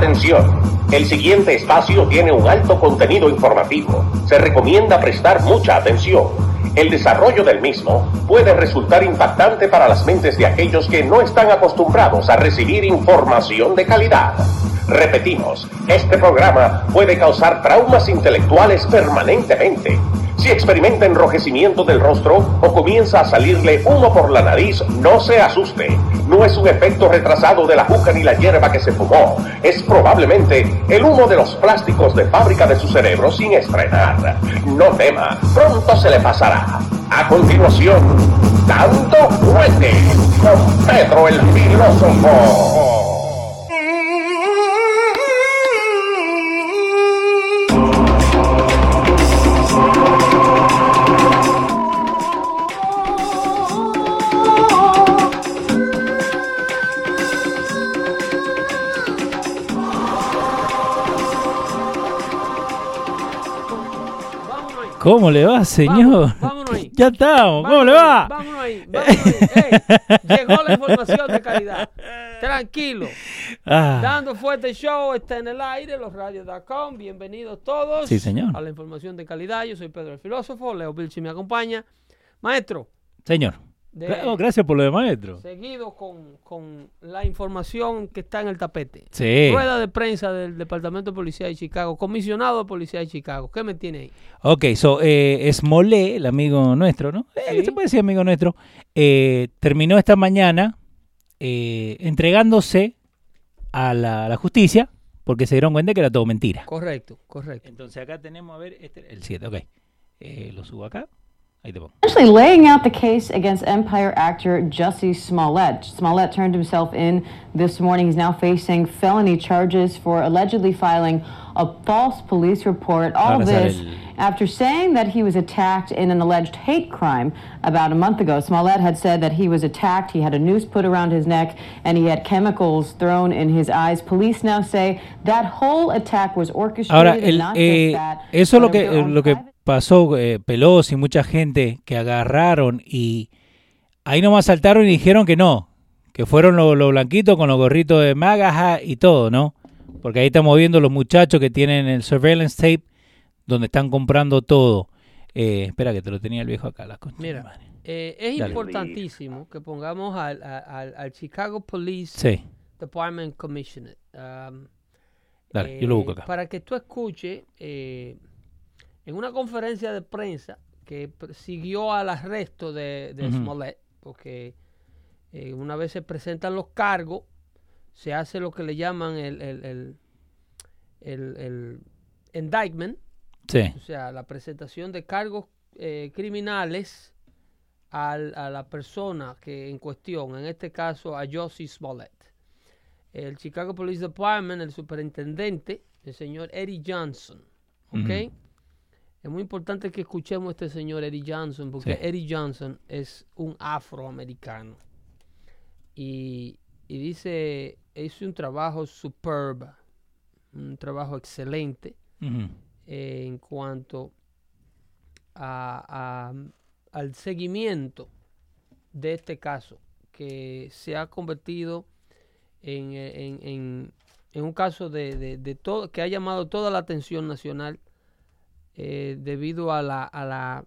Atención, el siguiente espacio tiene un alto contenido informativo. Se recomienda prestar mucha atención. El desarrollo del mismo puede resultar impactante para las mentes de aquellos que no están acostumbrados a recibir información de calidad. Repetimos, este programa puede causar traumas intelectuales permanentemente. Si experimenta enrojecimiento del rostro o comienza a salirle humo por la nariz, no se asuste. Es un efecto retrasado de la juca ni la hierba que se fumó. Es probablemente el humo de los plásticos de fábrica de su cerebro sin estrenar. No tema, pronto se le pasará. A continuación, tanto fuerte con Pedro el filósofo. ¿Cómo le va, señor? Vámonos ahí. Ya estamos. ¿Cómo le va? ahí, Vámonos ahí, vámonos ahí. Ey, llegó la información de calidad. Tranquilo. Ah, Dando fuerte show, está en el aire, losradios.com. Bienvenidos todos Sí, señor. a la información de calidad. Yo soy Pedro el Filósofo, Leo Vilchi me acompaña. Maestro, señor. De- oh, gracias por lo de maestro. seguido con, con la información que está en el tapete. Sí. Rueda de prensa del Departamento de Policía de Chicago, comisionado de Policía de Chicago. ¿Qué me tiene ahí? Ok, so, eh, Smolé, el amigo nuestro, ¿no? Eh, Sí. Se puede decir amigo nuestro. eh, terminó esta mañana eh, entregándose a la, a la justicia porque se dieron cuenta que era todo mentira. Correcto, correcto. Entonces acá tenemos, a ver, este, el 7, ok. Eh, lo subo acá. Ahí te pongo. Essentially laying out the case against Empire actor Jussie Smollett. Smollett turned himself in this morning. He's now facing felony charges for allegedly filing a false police report. All of this after saying that he was attacked in an alleged hate crime about a month ago. Smollett had said that he was attacked, he had a noose put around his neck, and he had chemicals thrown in his eyes. Police now say that whole attack was orchestrated Ahora, and el, not eh, just that. eso lo que, eh, lo que pasó, eh, Pelosi y mucha gente que agarraron y ahí nomás saltaron y dijeron que no, que fueron los los blanquitos con los gorritos de Magaja y todo, ¿no? Porque ahí estamos viendo los muchachos que tienen el surveillance tape donde están comprando todo. Eh, espera que te lo tenía el viejo acá, la Mira, eh, es Dale. importantísimo que pongamos al, al- Chicago Police Sí, Department Commissioner. um, dale, yo lo eh, busco acá. Para que tú escuches eh, en una conferencia de prensa que siguió al arresto de. Smollett, porque eh, una vez se presentan los cargos, se hace lo que le llaman el, el, el, el- el indictment, Sí, o sea, la presentación de cargos eh, criminales al- a la persona que en cuestión, en este caso a Josie Smollett. El Chicago Police Department, el superintendente, el señor Eddie Johnson, ¿ok? Es muy importante que escuchemos a este señor Eddie Johnson, porque Sí. Eddie Johnson es un afroamericano. Y, y dice, hizo un trabajo superb, un trabajo excelente eh, en cuanto a- a- al seguimiento de este caso, que se ha convertido en, en- en- en un caso de, de- de todo, que ha llamado toda la atención nacional eh, debido a la, a, la,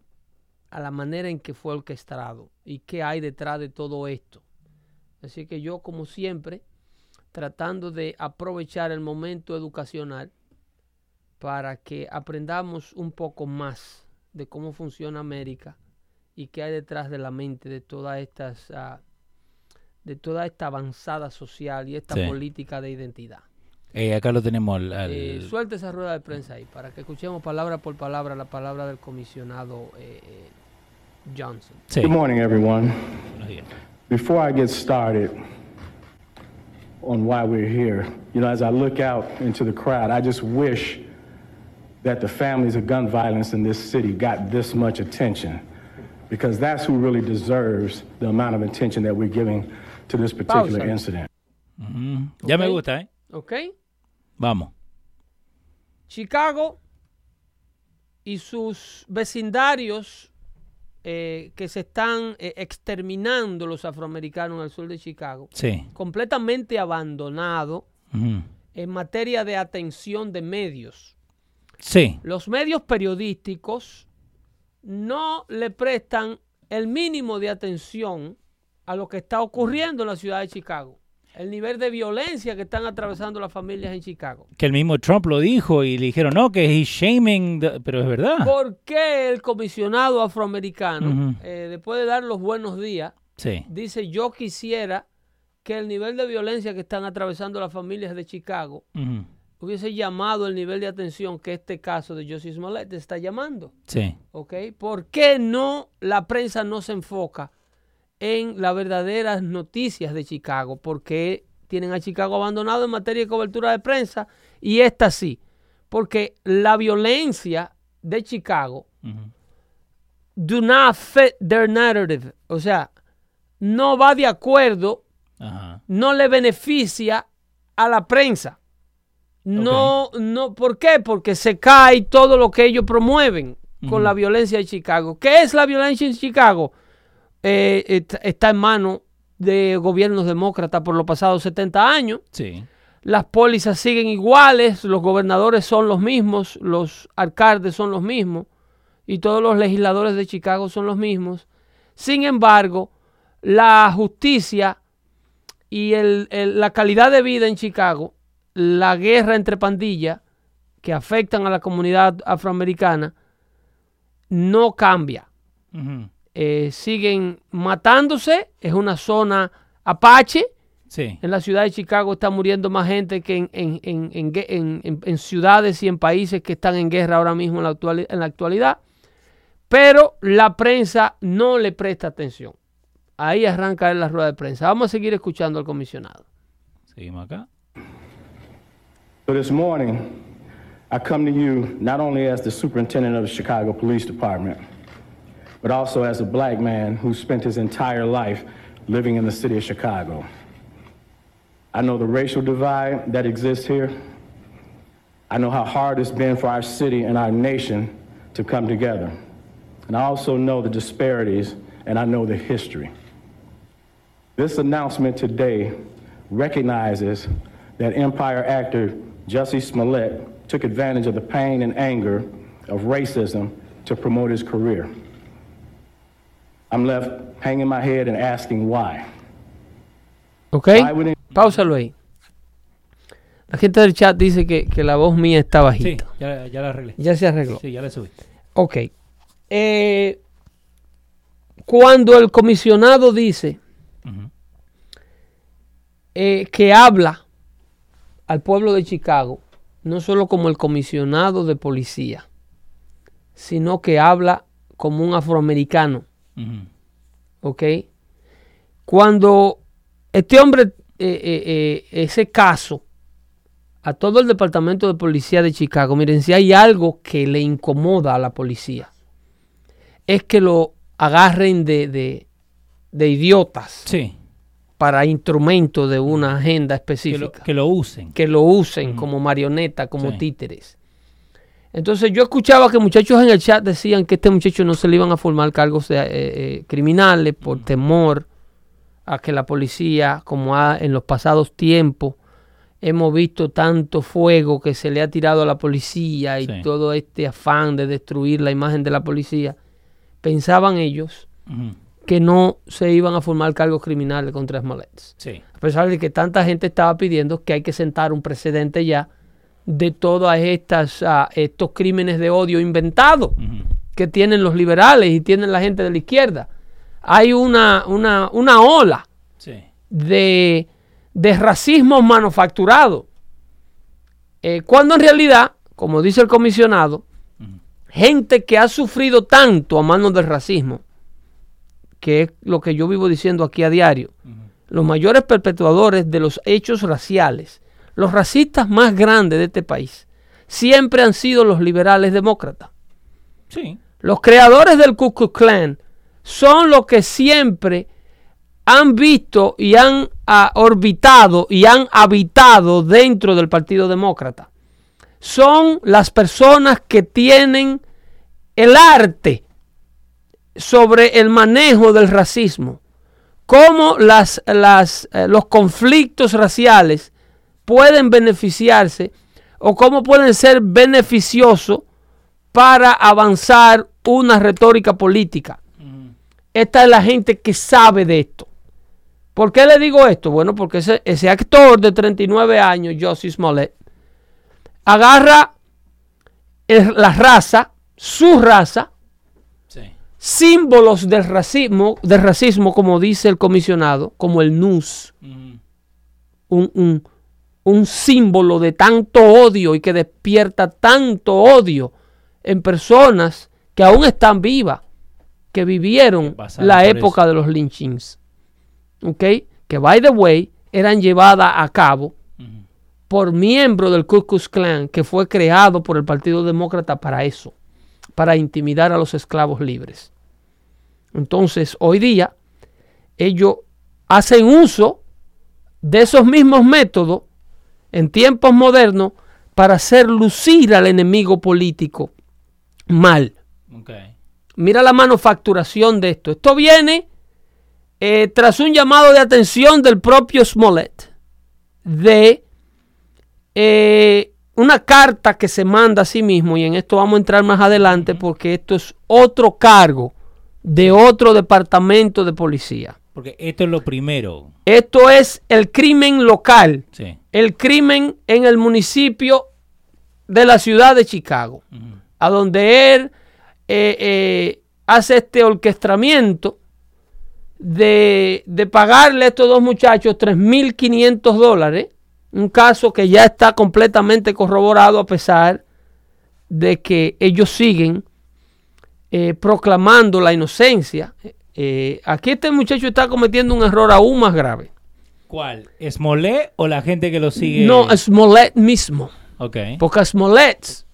a la manera en que fue orquestado y qué hay detrás de todo esto. Así que yo, como siempre, tratando de aprovechar el momento educacional, para que aprendamos un poco más de cómo funciona América y qué hay detrás de la mente de todas estas ah, de toda esta avanzada social y esta Sí. política de identidad. Eh, acá lo tenemos al... al- Eh, suelta esa rueda de prensa ahí para que escuchemos palabra por palabra la palabra del comisionado eh, Johnson. sí, Good morning, everyone. buenos días. Before I get started on why we're here, you know, as I look out into the crowd, I just wish that the families of gun violence in this city got this much attention because that's who really deserves the amount of attention that we're giving to this particular Pausa. incident. Ujú. Ya me gusta, ¿eh? ¿Ok? Vamos. Chicago y sus vecindarios eh, que se están eh, exterminando los afroamericanos el sur de Chicago, Sí. completamente abandonado, en materia de atención de medios. Sí. Los medios periodísticos no le prestan el mínimo de atención a lo que está ocurriendo en la ciudad de Chicago. El nivel de violencia que están atravesando las familias en Chicago. Que el mismo Trump lo dijo y le dijeron, no, que he's shaming, the-", pero es verdad. ¿Por qué el comisionado afroamericano, eh, después de dar los buenos días, Sí. dice yo quisiera que el nivel de violencia que están atravesando las familias de Chicago hubiese llamado el nivel de atención que este caso de Josie Smollett está llamando? Sí. ¿ok? ¿Por qué no la prensa no se enfoca en las verdaderas noticias de Chicago? Porque tienen a Chicago abandonado en materia de cobertura de prensa y esta sí. Porque la violencia de Chicago Ujú. do not fit their narrative. O sea, no va de acuerdo, no le beneficia a la prensa. No, no, ¿por qué? Porque se cae todo lo que ellos promueven con la violencia de Chicago. ¿Qué es la violencia en Chicago? Eh, está en manos de gobiernos demócratas por los pasados 70 años. Sí. Las pólizas siguen iguales, los gobernadores son los mismos, los alcaldes son los mismos y todos los legisladores de Chicago son los mismos. Sin embargo, la justicia y el- el- la calidad de vida en Chicago, la guerra entre pandillas que afectan a la comunidad afroamericana, no cambia. Ujú. Eh, siguen matándose, es una zona apache, Sí. en la ciudad de Chicago está muriendo más gente que en, en- en- en gue- en- en- en ciudades y en países que están en guerra ahora mismo en la, actuali- en la actualidad. Pero la prensa no le presta atención. Ahí arranca la rueda de prensa. Vamos a seguir escuchando al comisionado. Seguimos acá. So this morning, I come to you not only as the superintendent of the Chicago Police Department, but also as a black man who spent his entire life living in the city of Chicago. I know the racial divide that exists here. I know how hard it's been for our city and our nation to come together. And I also know the disparities and I know the history. This announcement today recognizes that Empire actor Jussie Smollett took advantage of the pain and anger of racism to promote his career. I'm left hanging my head and asking why. ¿Ok? Páusalo ahí. La gente del chat dice que, que la voz mía está Sí, bajita. ya, ya la arreglé. Ya se arregló. Sí, ya la subí. Ok. Eh, cuando el comisionado dice eh, que habla al pueblo de Chicago, no solo como el comisionado de policía, sino que habla como un afroamericano, Ujú. ¿ok? Cuando este hombre, eh, eh, eh, ese caso, a todo el departamento de policía de Chicago, miren, si hay algo que le incomoda a la policía, es que lo agarren de, de- de idiotas Sí. para instrumento de una agenda Que específica lo, que lo usen. que lo usen como marioneta, como Sí. títeres. Entonces yo escuchaba que muchachos en el chat decían que este muchacho no se le iban a formar cargos de, eh, eh, criminales por temor a que la policía, como ha, en los pasados tiempos, hemos visto tanto fuego que se le ha tirado a la policía y Sí. todo este afán de destruir la imagen de la policía. Pensaban ellos que no se iban a formar cargos criminales contra Smollett Sí. a pesar de que tanta gente estaba pidiendo que hay que sentar un precedente ya de estas ah, estos crímenes de odio inventados que tienen los liberales y tienen la gente de la izquierda. Hay una, una, una ola Sí. de, de racismo manufacturado. Eh, cuando en realidad, como dice el comisionado, gente que ha sufrido tanto a manos del racismo, que es lo que yo vivo diciendo aquí a diario, los mayores perpetuadores de los hechos raciales, los racistas más grandes de este país, siempre han sido los liberales demócratas. Sí. Los creadores del Ku Klux Klan son los que siempre han visto y han ah, orbitado y han habitado dentro del Partido Demócrata. Son las personas que tienen el arte sobre el manejo del racismo, cómo las, las, eh, los conflictos raciales pueden beneficiarse o cómo pueden ser beneficiosos para avanzar una retórica política. Esta es la gente que sabe de esto. ¿Por qué le digo esto? Bueno, porque ese, ese actor de 39 años, Josie Smollett, agarra el- la raza, su raza, Sí. símbolos del racismo, del racismo, como dice el comisionado, como el NUS, Ujú. un, un- un símbolo de tanto odio y que despierta tanto odio en personas que aún están vivas, que vivieron la época de los lynchings. ¿Ok? Que, by the way, eran llevadas a cabo por miembros del Ku Klux Klan que fue creado por el Partido Demócrata para eso, para intimidar a los esclavos libres. Entonces, hoy día, ellos hacen uso de esos mismos métodos en tiempos modernos para hacer lucir al enemigo político mal. Mira la manufacturación de esto. Esto viene eh, tras un llamado de atención del propio Smollett de eh, una carta que se manda a sí mismo, y en esto vamos a entrar más adelante porque esto es otro cargo de otro departamento de policía. Porque esto es lo primero. Esto es el crimen local, Sí. el crimen en el municipio de la ciudad de Chicago, a donde él eh, eh, hace este orquestamiento de, de pagarle a estos dos muchachos 3.500 dólares, un caso que ya está completamente corroborado a pesar de que ellos siguen eh, proclamando la inocencia. Eh, aquí este muchacho está cometiendo un error aún más grave. ¿Cuál? ¿Smollett o la gente que lo sigue? No, Smollett mismo. Ok. Porque Smollett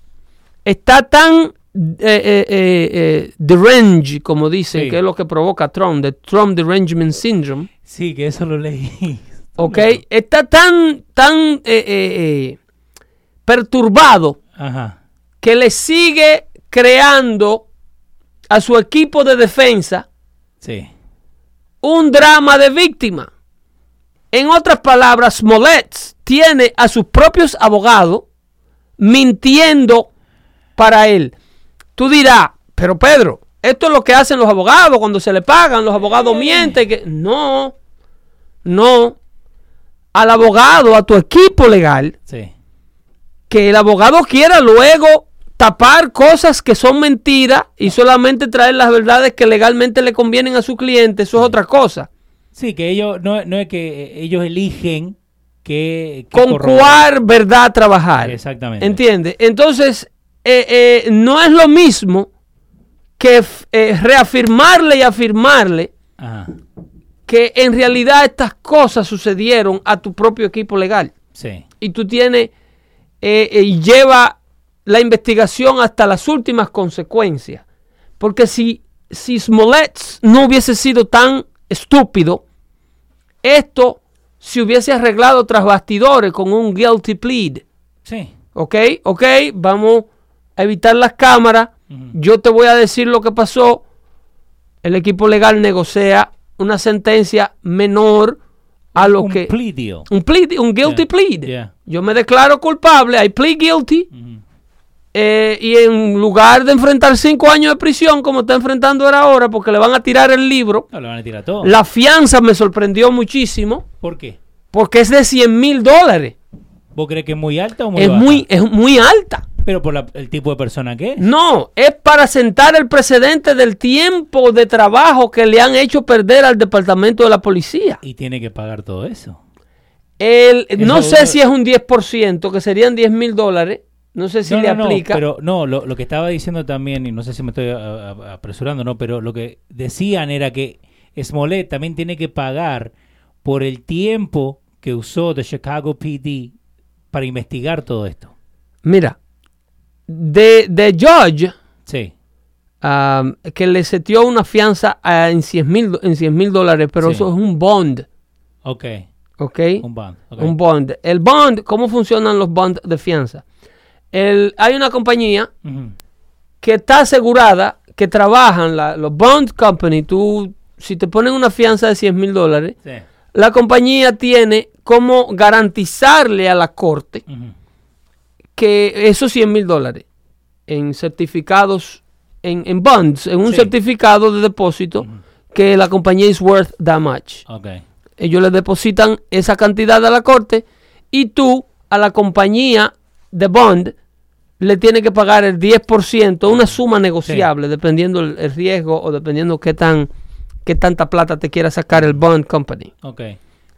está tan eh, eh, eh, deranged, como dicen, Sí. que es lo que provoca Trump, the Trump Derangement Syndrome. Sí, que eso lo leí. ¿Ok? Está tan, tan perturbado Ajá. que le sigue creando a su equipo de defensa Sí. un drama de víctima. En otras palabras, Smollett tiene a sus propios abogados mintiendo para él. Tú dirás, pero Pedro, esto es lo que hacen los abogados cuando se le pagan, los abogados mienten. Que... No, no. Al abogado, a tu equipo legal, Sí. que el abogado quiera luego tapar cosas que son mentiras y solamente traer las verdades que legalmente le convienen a su cliente, eso es otra cosa. Sí, que ellos, no, no es que ellos eligen que... que con cuál verdad trabajar. Exactamente. ¿Entiendes? Entonces, eh, eh, no es lo mismo que eh, reafirmarle y afirmarle Ajá. que en realidad estas cosas sucedieron a tu propio equipo legal. Sí. Y tú tienes, eh, eh, y lleva la investigación hasta las últimas consecuencias. Porque si, si Smollett no hubiese sido tan estúpido, esto se hubiese arreglado tras bastidores con un guilty plea. Sí. ¿Ok? ¿Ok? Vamos a evitar las cámaras. Yo te voy a decir lo que pasó. El equipo legal negocia una sentencia menor a lo un que... Un, plea- un guilty Yeah, plea. yeah. Yo me declaro culpable, I plead guilty. Eh, y en lugar de enfrentar cinco años de prisión, como está enfrentando él ahora, porque le van a tirar el libro, No, le van a tirar todo. la fianza me sorprendió muchísimo, ¿Por qué? porque es de 100 mil dólares. ¿Vos crees que es muy alta o muy Es baja? muy, es muy alta. Pero por la- el tipo de persona que es. No, es para sentar el precedente del tiempo de trabajo que le han hecho perder al departamento de la policía. Y tiene que pagar todo eso. El, no sé si es un 10%, que serían 10 mil dólares. No sé si no, le no, no, aplica. pero no, lo, lo que estaba diciendo también, y no sé si me estoy a- a- apresurando, no, pero lo que decían era que Smollett también tiene que pagar por el tiempo que usó de Chicago PD para investigar todo esto. Mira, de, de Judge, Sí, um, que le setió una fianza ah, en 100 mil en 100 mil dólares, pero Sí. eso es un bond, ok, ¿ok? un bond. Un bond. El bond, ¿cómo funcionan los bonds de fianza? El, hay una compañía que está asegurada, que trabajan, la- los bond company, tú, si te ponen una fianza de 100 mil dólares, Sí, la compañía tiene como garantizarle a la corte que esos 100 mil dólares en certificados, en, en bonds, en un Sí. certificado de depósito, que la compañía is worth that much. Ellos le depositan esa cantidad a la corte y tú a la compañía de bond le tienes que pagar el 10%, una suma negociable, dependiendo el, el riesgo o dependiendo qué tan qué tanta plata te quiera sacar el bond company. Ok.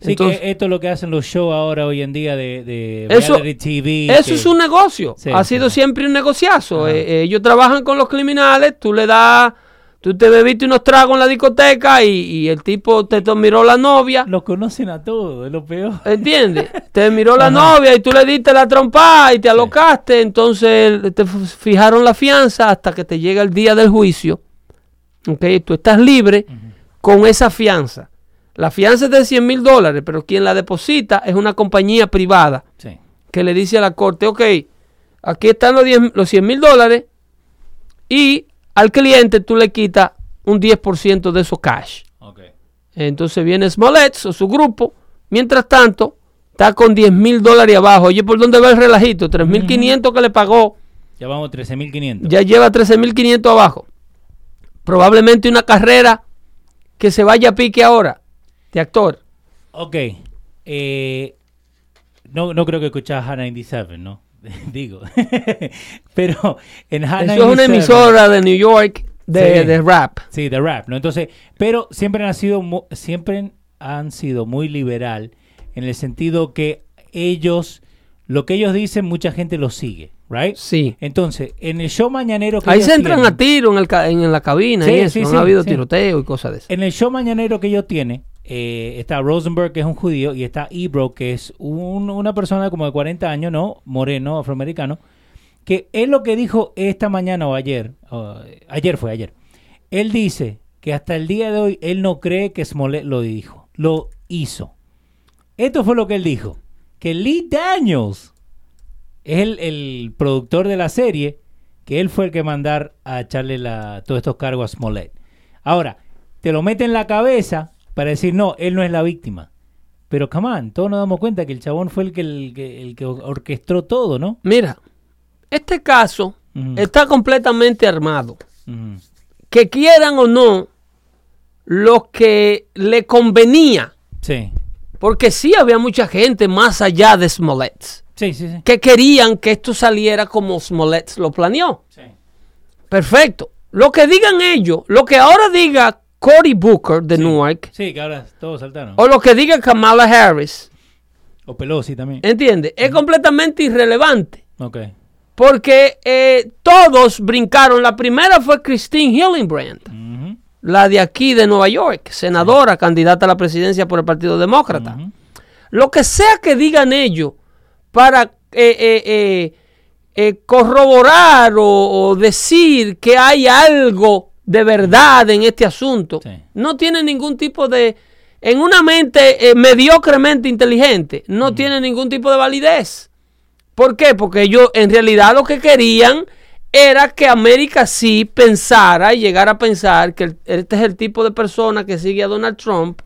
Sí, Entonces- que esto es lo que hacen los shows ahora hoy en día de, de Eso- reality TV. Eso que- es un negocio. Sí, ha sido siempre un negociazo. Eh, ellos trabajan con los criminales, tú le das, tú te bebiste unos tragos en la discoteca y, y el tipo te, miró la novia. Los conocen a todos, es lo peor. ¿Entiendes? Te miró la Ajá. novia y tú le diste la trompa y te alocaste. Entonces te fijaron la fianza hasta que te llega el día del juicio. ¿Ok? Tú estás libre con esa fianza. La fianza es de 100 mil dólares, pero quien la deposita es una compañía privada Sí. que le dice a la corte, ok, aquí están los, 10 los 100 mil dólares y al cliente tú le quitas un 10% de esos cash. Ok. Entonces viene Smollett o su grupo, mientras tanto está con 10 mil dólares abajo. Oye, ¿por dónde va el relajito? 3.500 que le pagó, Ya vamos 13.500. ya lleva 13.500 abajo. Probablemente una carrera que se vaya a pique ahora de actor. Ok. Eh, no, no creo que escuchas Hannah 97, ¿no? Digo. Pero en Hannah Eso es una 97 emisora de New York de, Sí. de rap. Sí, de rap, ¿no? Entonces, pero siempre han sido siempre han sido muy liberal en el sentido que ellos lo que ellos dicen mucha gente lo sigue, right? Sí. Entonces, en el show mañanero que Ahí ellos se entran tienen- a tiro en, el ca- en, la cabina Sí, y eso. sí, Han sí, habido tiroteo y cosas de eso. En el show mañanero que ellos tienen, eh, está Rosenberg, que es un judío, y está Ebro, que es un- una persona como de 40 años, ¿no? Moreno, afroamericano, que es lo que dijo esta mañana o ayer, ayer fue ayer. Él dice que hasta el día de hoy él no cree que Smollett lo dijo, lo hizo. Esto fue lo que él dijo, que Lee Daniels es el, el productor de la serie, que él fue el que mandar a echarle la, todos estos cargos a Smollett. Ahora, te lo mete en la cabeza para decir, no, él no es la víctima. Pero, come on, todos nos damos cuenta que el chabón fue el que, el, que, el que orquestó todo, ¿no? Mira, este caso está completamente armado. Que quieran o no, lo que le convenía, Sí, porque sí había mucha gente más allá de Smollett, sí, sí, sí. que querían que esto saliera como Smollett lo planeó. Sí. Perfecto. Lo que digan ellos, lo que ahora diga Cory Booker de Sí. Newark, Sí, que ahora todos saltaron. o lo que diga Kamala Harris, O Pelosi también. ¿entiendes? Es completamente irrelevante. Ok. Porque eh, todos brincaron. La primera fue Christine Hillenbrand, Ujú. la de aquí de Nueva York, senadora, candidata a la presidencia por el Partido Demócrata. Lo que sea que digan ellos para eh, eh, eh, eh, corroborar o, o decir que hay algo de verdad en este asunto, Sí. no tiene ningún tipo de... En una mente eh, mediocremente inteligente, no tiene ningún tipo de validez. ¿Por qué? Porque ellos en realidad lo que querían era que América sí pensara y llegara a pensar que este es el tipo de persona que sigue a Donald Trump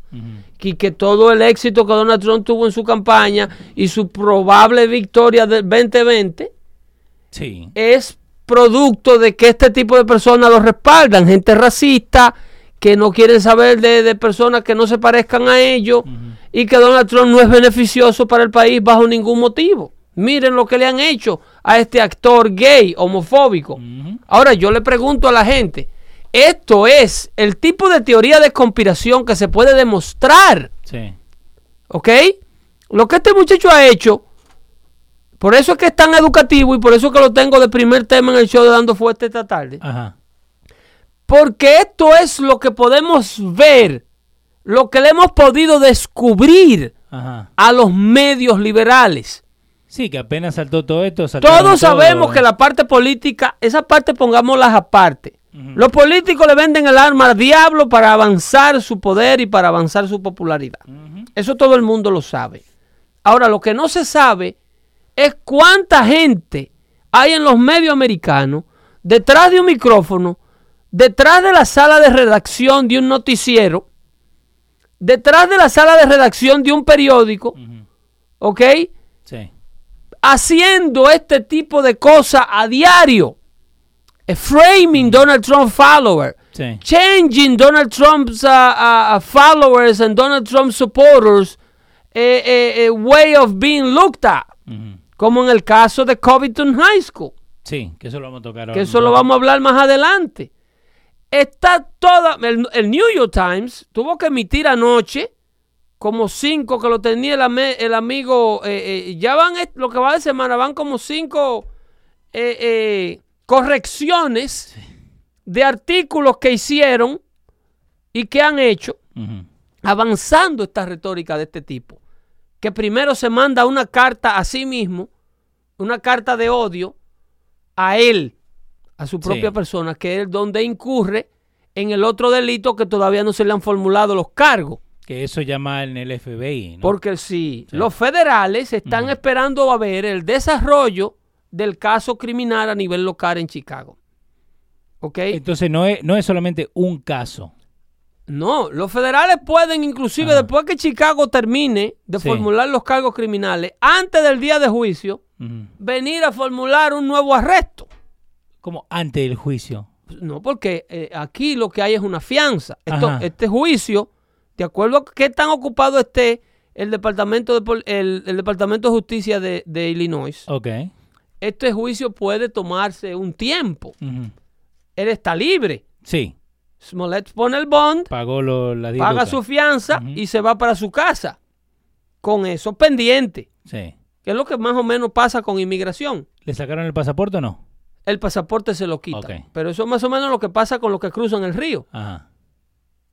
y que todo el éxito que Donald Trump tuvo en su campaña y su probable victoria del 2020 Sí. es producto de que este tipo de personas lo respaldan, gente racista que no quieren saber de, de personas que no se parezcan a ellos y que Donald Trump no es beneficioso para el país bajo ningún motivo. Miren lo que le han hecho a este actor gay, homofóbico. Ahora yo le pregunto a la gente, esto es el tipo de teoría de conspiración que se puede demostrar. Sí. ¿Ok? Lo que este muchacho ha hecho, por eso es que es tan educativo y por eso que lo tengo de primer tema en el show de Dando Fuerte esta tarde. Ajá. Porque esto es lo que podemos ver, lo que le hemos podido descubrir Ajá. a los medios liberales. Sí, que apenas saltó todo esto. Todos todo. sabemos que la parte política, esa parte pongámoslas aparte. Los políticos le venden el arma al diablo para avanzar su poder y para avanzar su popularidad. Eso todo el mundo lo sabe. Ahora, lo que no se sabe es cuánta gente hay en los medios americanos detrás de un micrófono, detrás de la sala de redacción de un noticiero, detrás de la sala de redacción de un periódico, ¿ok? Sí. Haciendo este tipo de cosas a diario. Eh, Framing Donald Trump follower. Sí. Changing Donald Trump's uh, uh, followers and Donald Trump supporters eh, eh, eh, way of being looked at. Como en el caso de Covington High School. Sí, que eso lo vamos a tocar ahora. que eso lo vamos a hablar más adelante. Está toda. El, el New York Times tuvo que emitir anoche como cinco que lo tenía el, ame- el amigo. eh, eh, ya van, lo que va de semana, van como cinco eh, correcciones de artículos que hicieron y que han hecho avanzando esta retórica de este tipo. Que primero se manda una carta a sí mismo, una carta de odio a él, a su propia Sí. persona, que es donde incurre en el otro delito que todavía no se le han formulado los cargos. Que eso llama en el FBI. ¿no? Porque si los federales están esperando a ver el desarrollo del caso criminal a nivel local en Chicago. ¿Ok? Entonces no es, no es solamente un caso. No, los federales pueden inclusive después que Chicago termine de Sí. formular los cargos criminales, antes del día de juicio, venir a formular un nuevo arresto. Como antes del juicio. No, porque eh, aquí lo que hay es una fianza. Esto- este juicio, de acuerdo a qué tan ocupado esté el Departamento de, el, el Departamento de Justicia de, de Illinois, Ok. este juicio puede tomarse un tiempo. Él está libre. Sí, Smollett pone el bond, pagó lo, la 10 paga su fianza y se va para su casa. Con eso pendiente. Sí. Que es lo que más o menos pasa con inmigración. ¿Le sacaron el pasaporte o no? El pasaporte se lo quita. Pero eso es más o menos lo que pasa con los que cruzan el río. Ajá.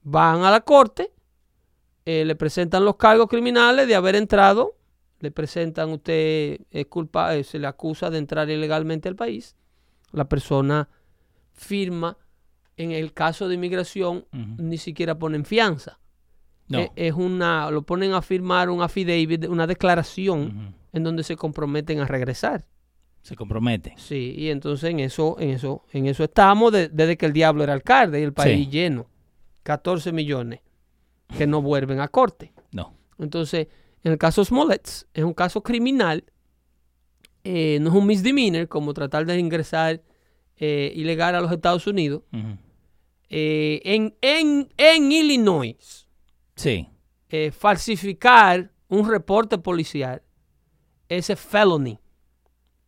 Van a la corte, eh, le presentan los cargos criminales de haber entrado, le presentan usted es culpa, eh, se le acusa de entrar ilegalmente al país. La persona firma. En el caso de inmigración, ni siquiera ponen fianza. No. Eh, es una, lo ponen a firmar un affidavit, una declaración en donde se comprometen a regresar. Se compromete. Sí, y entonces en eso, en eso, en eso estamos de- desde que el diablo era alcalde y el país Sí. lleno. 14 millones que no vuelven a corte. No. Entonces, en el caso Smollett, es un caso criminal, eh, no es un misdemeanor como tratar de ingresar eh, ilegal a los Estados Unidos. Eh, en, en, en Illinois, Sí. eh, falsificar un reporte policial es a felony,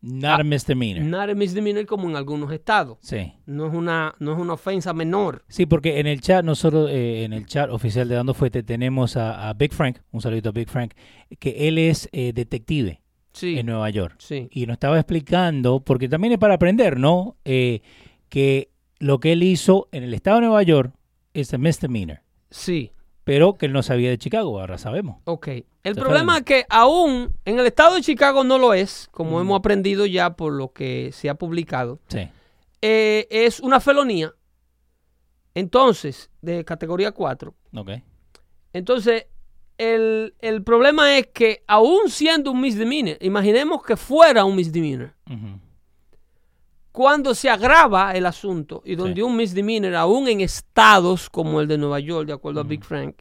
Not a misdemeanor. not a misdemeanor como en algunos estados. Sí. No es una, no es una ofensa menor. Sí, porque en el chat, nosotros eh, en el chat oficial de Dando Fuete tenemos a, a Big Frank, un saludito a Big Frank, que él es eh, detective Sí, en Nueva York. sí, Y nos estaba explicando, porque también es para aprender, ¿no? Eh, que lo que él hizo en el estado de Nueva York es a misdemeanor, sí. pero que él no sabía de Chicago, ahora sabemos. Ok. El problema es que aún en el estado de Chicago no lo es, como Mm. hemos aprendido ya por lo que se ha publicado. Sí. Eh, es una felonía. Entonces, de categoría 4. Ok. Entonces, el, el problema es que aún siendo un misdemeanor, imaginemos que fuera un misdemeanor, cuando se agrava el asunto y donde Sí. un misdemeanor, aún en estados como el de Nueva York, de acuerdo a Big Frank,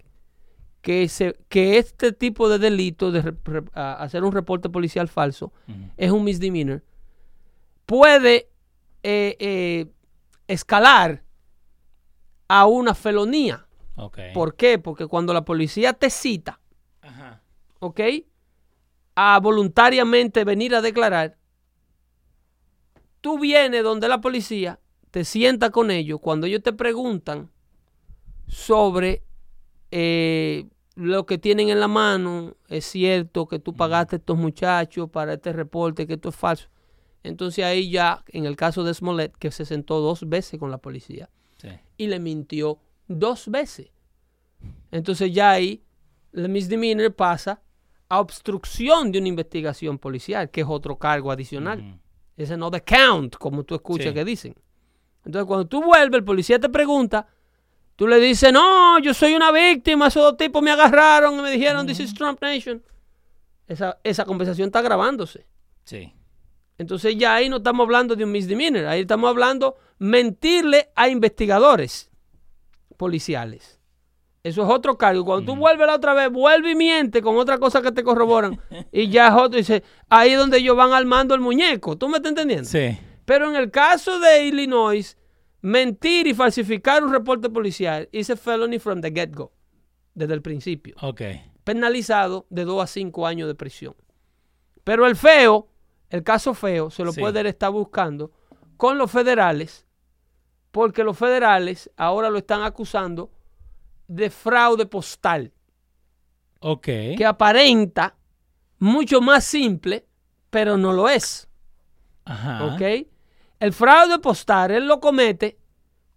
que, se, que este tipo de delito de re- re- a- hacer un reporte policial falso es un misdemeanor, puede eh, eh, escalar a una felonía. ¿Por qué? Porque cuando la policía te cita, Ajá. ¿ok? A voluntariamente venir a declarar, tú vienes donde la policía, te sientas con ellos, cuando ellos te preguntan sobre eh, lo que tienen en la mano, es cierto que tú pagaste a estos muchachos para este reporte, que esto es falso. Entonces ahí ya, en el caso de Smollett, que se sentó dos veces con la policía Sí. y le mintió dos veces. Entonces ya ahí el misdemeanor pasa a obstrucción de una investigación policial, que es otro cargo adicional. Ese no de count, como tú escuchas Sí. que dicen. Entonces cuando tú vuelves, el policía te pregunta, tú le dices, no, yo soy una víctima, esos dos tipos me agarraron y me dijeron, this is Trump Nation. Esa, esa conversación está grabándose. Sí. Entonces ya ahí no estamos hablando de un misdemeanor, ahí estamos hablando mentirle a investigadores policiales. Eso es otro cargo. Cuando tú vuelves la otra vez, vuelve y miente con otra cosa que te corroboran. y ya es otro. Dice, ahí es donde ellos van armando el muñeco. ¿Tú me estás entendiendo? Sí. Pero en el caso de Illinois, mentir y falsificar un reporte policial es a felony from the get-go. Desde el principio. Ok. Penalizado de 2 a 5 años de prisión. Pero el feo, el caso feo, se lo Sí. puede estar buscando con los federales, porque los federales ahora lo están acusando de fraude postal, Ok. que aparenta mucho más simple, pero no lo es. Ajá. ¿Ok? El fraude postal, él lo comete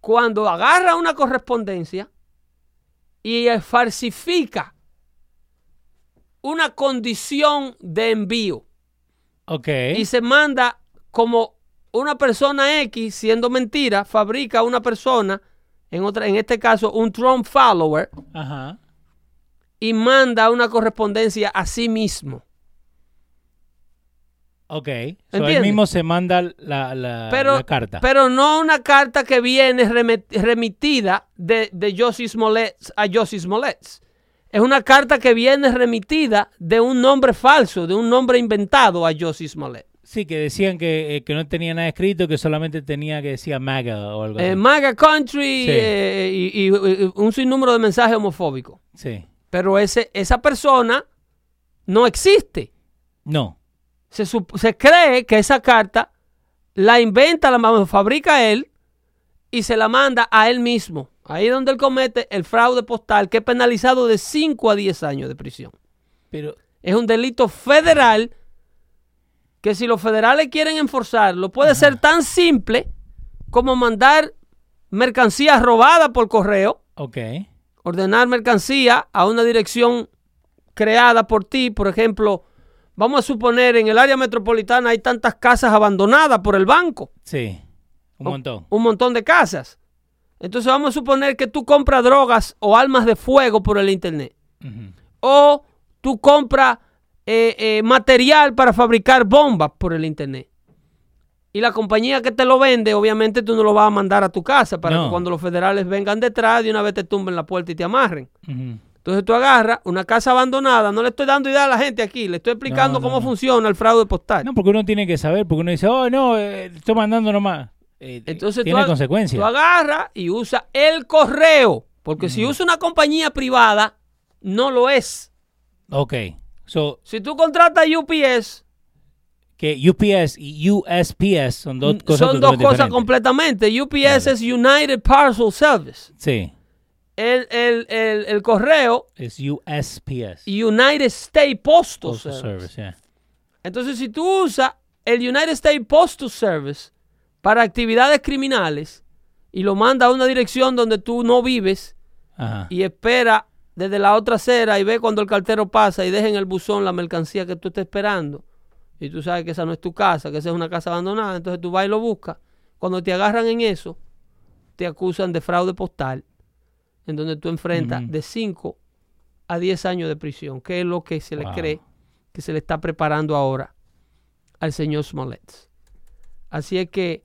cuando agarra una correspondencia y eh, falsifica una condición de envío Ok. y se manda como una persona X, siendo mentira, fabrica una persona, en, otra, en este caso un Trump follower, Ajá. y manda una correspondencia a sí mismo. Ok. So, mismo se manda la, la, Pero, la carta. pero no una carta que viene remitida de, de Josie Smollett a Josie Smollett. Es una carta que viene remitida de un nombre falso, de un nombre inventado a Josie Smollett. Sí, que decían que, eh, que no tenía nada escrito, que solamente tenía que decía MAGA o algo así. Eh, MAGA Country Sí. eh, y, y- y un sinnúmero de mensajes homofóbicos. sí. Pero ese, esa persona no existe. No. Se, se cree que esa carta la inventa, la fabrica él y se la manda a él mismo. Ahí es donde él comete el fraude postal, que es penalizado de 5 a 10 años de prisión. Pero, Es un delito federal que si los federales quieren enforzarlo, puede ser tan simple como mandar mercancía robada por correo, ok. ordenar mercancía a una dirección creada por ti, por ejemplo, vamos a suponer en el área metropolitana hay tantas casas abandonadas por el banco, Sí. Un O- montón. un montón de casas. Entonces vamos a suponer que tú compras drogas o armas de fuego por el internet. O tú compras eh, eh, material para fabricar bombas por el internet. Y la compañía que te lo vende, obviamente tú no lo vas a mandar a tu casa para No. que cuando los federales vengan detrás de una vez te tumben la puerta y te amarren. Entonces tú agarras una casa abandonada, no le estoy dando idea a la gente aquí, le estoy explicando No, no, cómo funciona el fraude postal. No, porque uno tiene que saber, porque uno dice, oh, no, eh, estoy mandando nomás. Eh, Entonces tiene tú, consecuencias. tú agarras y usas el correo, porque si usa una compañía privada, no lo es. Ok. So, Si tú contratas UPS, que UPS y USPS son dos cosas son dos cosas diferentes. completamente. UPS es United Parcel Service. Sí. El, el- el- el correo, Es USPS. United States Postal, Postal Service. Service, yeah. Entonces, si tú usas el United States Postal Service para actividades criminales y lo manda a una dirección donde tú no vives Ajá. y espera desde la otra acera y ve cuando el cartero pasa y deja en el buzón la mercancía que tú estás esperando y tú sabes que esa no es tu casa, que esa es una casa abandonada, entonces tú vas y lo buscas. Cuando te agarran en eso, te acusan de fraude postal, en donde tú enfrentas de 5 a 10 años de prisión, que es lo que se le cree que se le está preparando ahora al señor Smollett. Así es que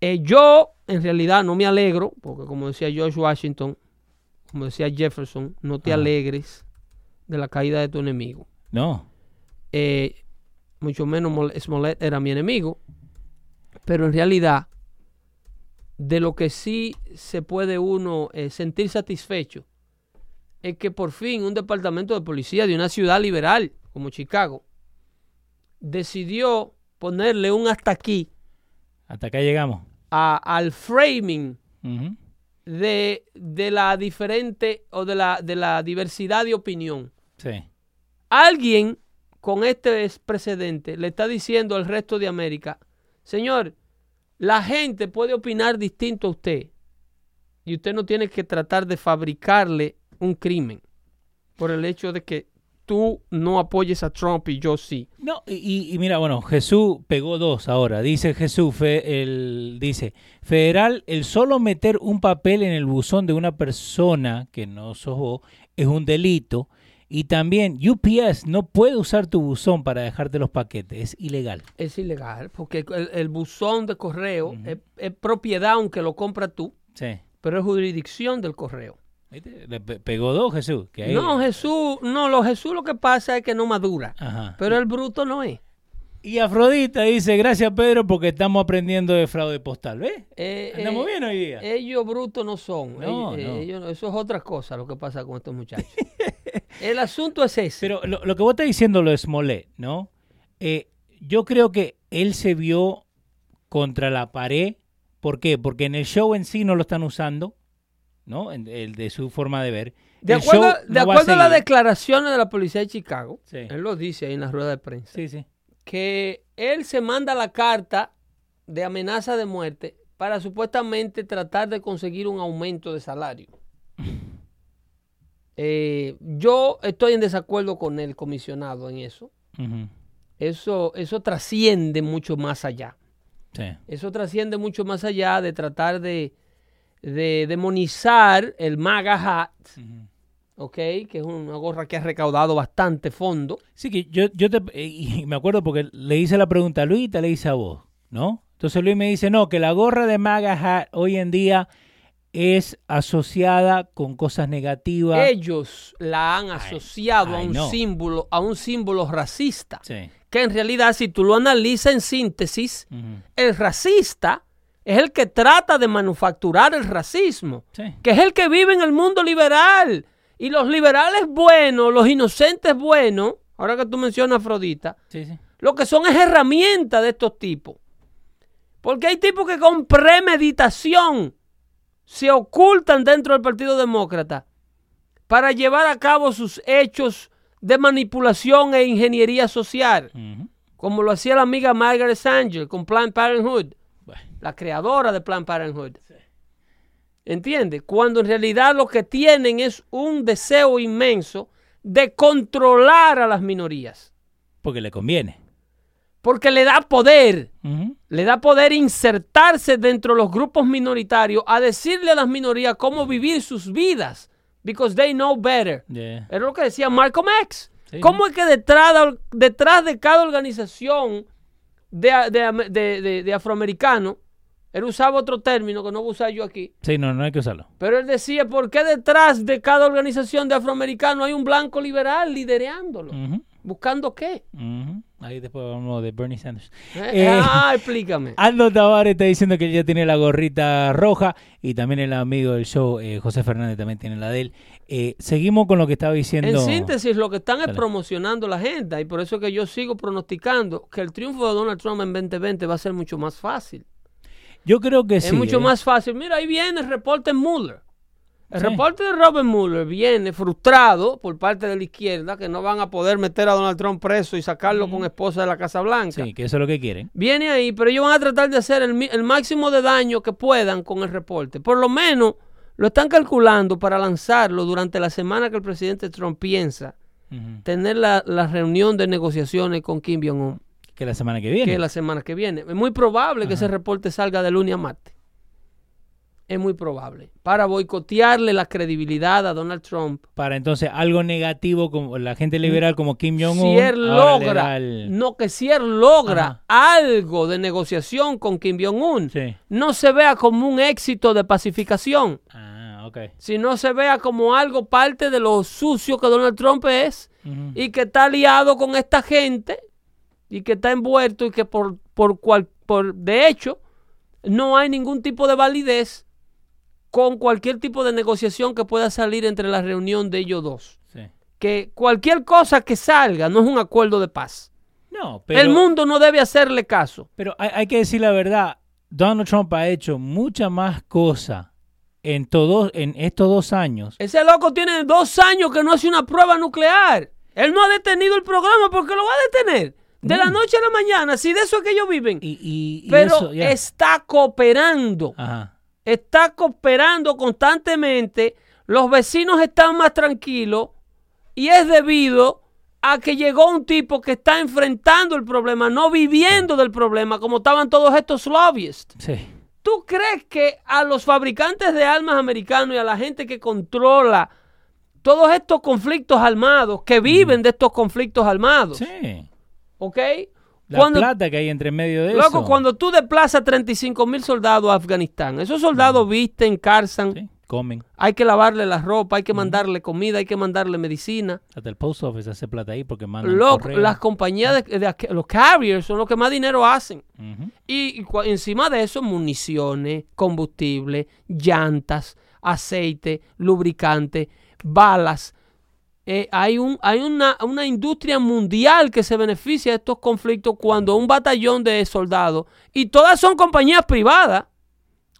eh, yo en realidad no me alegro, porque como decía George Washington, como decía Jefferson, no te alegres de la caída de tu enemigo. No. Eh, mucho menos Mol- Smollett era mi enemigo, pero en realidad de lo que sí se puede uno eh, sentir satisfecho es que por fin un departamento de policía de una ciudad liberal como Chicago decidió ponerle un hasta aquí Hasta acá llegamos. a- al framing. De, de la diferente o de la, de la diversidad de opinión. Sí. Alguien con este es- precedente le está diciendo al resto de América, señor, la gente puede opinar distinto a usted y usted no tiene que tratar de fabricarle un crimen por el hecho de que tú no apoyes a Trump y yo sí. No, y- mira, bueno, Jesús pegó dos ahora. Dice Jesús, fe- el, dice, federal, el solo meter un papel en el buzón de una persona que no sos vos es un delito. Y también UPS no puede usar tu buzón para dejarte los paquetes, es ilegal. Es ilegal porque el, el buzón de correo es, es propiedad aunque lo compras tú, Sí, pero es jurisdicción del correo. ¿Viste? Le pe- pegó dos Jesús. Que ahí- No, Jesús, no, lo Jesús lo que pasa es que no madura. Ajá. Pero el bruto no es. Y Afrodita dice, gracias Pedro porque estamos aprendiendo de fraude postal. ¿Ves? Eh, Andamos eh, bien hoy día. Ellos brutos no son. No, ellos, eh, no. ellos- eso es otra cosa lo que pasa con estos muchachos. el asunto es ese. Pero lo, lo que vos estás diciendo lo de Smollett, ¿no? Eh, yo creo que él se vio contra la pared. ¿Por qué? Porque en el show en sí no lo están usando, ¿no? El de su forma de ver. de acuerdo, de acuerdo a las declaraciones de la policía de Chicago, Sí. él lo dice ahí en la rueda de prensa, Sí, sí. que él se manda la carta de amenaza de muerte para supuestamente tratar de conseguir un aumento de salario. Eh, yo estoy en desacuerdo con el comisionado en eso. Eso, eso trasciende mucho más allá. Eso trasciende mucho más allá de tratar de, de demonizar el MAGA hat, ¿ok? Que es una gorra que ha recaudado bastante fondo. Sí, que yo, yo te, eh, y me acuerdo porque le hice la pregunta a Luis y te la hice a vos, ¿no? Entonces Luis me dice, no, que la gorra de MAGA Hat hoy en día es asociada con cosas negativas. Ellos la han asociado a un símbolo, a un símbolo racista. Sí. Que en realidad, si tú lo analizas en síntesis, el racista es el que trata de manufacturar el racismo. Sí. que es el que vive en el mundo liberal. Y los liberales buenos, los inocentes buenos, ahora que tú mencionas a Afrodita, Sí, sí. lo que son es herramientas de estos tipos. Porque hay tipos que con premeditación se ocultan dentro del Partido Demócrata para llevar a cabo sus hechos de manipulación e ingeniería social, como lo hacía la amiga Margaret Sanger con Planned Parenthood la creadora de Planned Parenthood. ¿Entiendes? Cuando en realidad lo que tienen es un deseo inmenso de controlar a las minorías. porque le conviene. Porque le da poder, le da poder insertarse dentro de los grupos minoritarios a decirle a las minorías cómo vivir sus vidas. Because they know better. Yeah. Era lo que decía Malcolm X. Sí. ¿Cómo es que detrás de, detrás de cada organización de, de- de- de- de afroamericanos, él usaba otro término que no voy a usar yo aquí, Sí, no, no hay que usarlo. pero él decía, ¿por qué detrás de cada organización de afroamericanos hay un blanco liberal liderándolo? Ujú. ¿Buscando qué? Ahí después vamos de Bernie Sanders. Eh, Eh, ah, explícame. Aldo Tavares está diciendo que él ya tiene la gorrita roja y también el amigo del show, eh, José Fernández, también tiene la de él. Eh, seguimos con lo que estaba diciendo. En síntesis, lo que están es promocionando la agenda y por eso es que yo sigo pronosticando que el triunfo de Donald Trump en 2020 va a ser mucho más fácil. Yo creo que es sí. mucho eh. más fácil. Mira, ahí viene el reporte Mueller. El Sí. reporte de Robert Mueller viene frustrado por parte de la izquierda que no van a poder meter a Donald Trump preso y sacarlo con esposa de la Casa Blanca. Sí, que eso es lo que quieren. Viene ahí, pero ellos van a tratar de hacer el, máximo de daño que puedan con el reporte. Por lo menos lo están calculando para lanzarlo durante la semana que el presidente Trump piensa tener la, la reunión de negociaciones con Kim Jong-un, Que la semana que viene. que la semana que viene. Es muy probable que ese reporte salga de lunes a martes. Es muy probable. Para boicotearle la credibilidad a Donald Trump. Para entonces algo negativo como la gente liberal como Kim Jong-un. Si él logra, el- no que si él logra algo de negociación con Kim Jong-un, Sí. no se vea como un éxito de pacificación, Ah, ok. sino se vea como algo parte de lo sucio que Donald Trump es y que está aliado con esta gente y que está envuelto y que por, por, cual, por de hecho no hay ningún tipo de validez con cualquier tipo de negociación que pueda salir entre la reunión de ellos dos. Sí. Que cualquier cosa que salga no es un acuerdo de paz. No, pero, El mundo no debe hacerle caso. pero hay, hay que decir la verdad. Donald Trump ha hecho mucha más cosa en, todos en estos dos años. Ese loco tiene dos años que no hace una prueba nuclear. Él no ha detenido el programa porque lo va a detener. De la No. noche a la mañana, si de eso es que ellos viven. Y, y- y Pero eso, está cooperando. Ajá. Está cooperando constantemente. Los vecinos están más tranquilos. Y es debido a que llegó un tipo que está enfrentando el problema, no viviendo del problema, como estaban todos estos lobbyists. Sí. ¿Tú crees que a los fabricantes de armas americanos y a la gente que controla todos estos conflictos armados, que viven de estos conflictos armados, Sí. ¿Ok? La Cuando, plata que hay entre medio de loco, eso. cuando tú desplazas 35 mil soldados a Afganistán, esos soldados visten, calzan, Sí. comen. Hay que lavarle la ropa, hay que mandarle comida, hay que mandarle medicina. Hasta el post office hace plata ahí porque mandan Lo- las compañías, de, de aqu- los carriers son los que más dinero hacen. Y, y cua- encima de eso, municiones, combustible, llantas, aceite, lubricante, balas. Eh, hay un, hay una, una industria mundial que se beneficia de estos conflictos cuando un batallón de soldados, y todas son compañías privadas,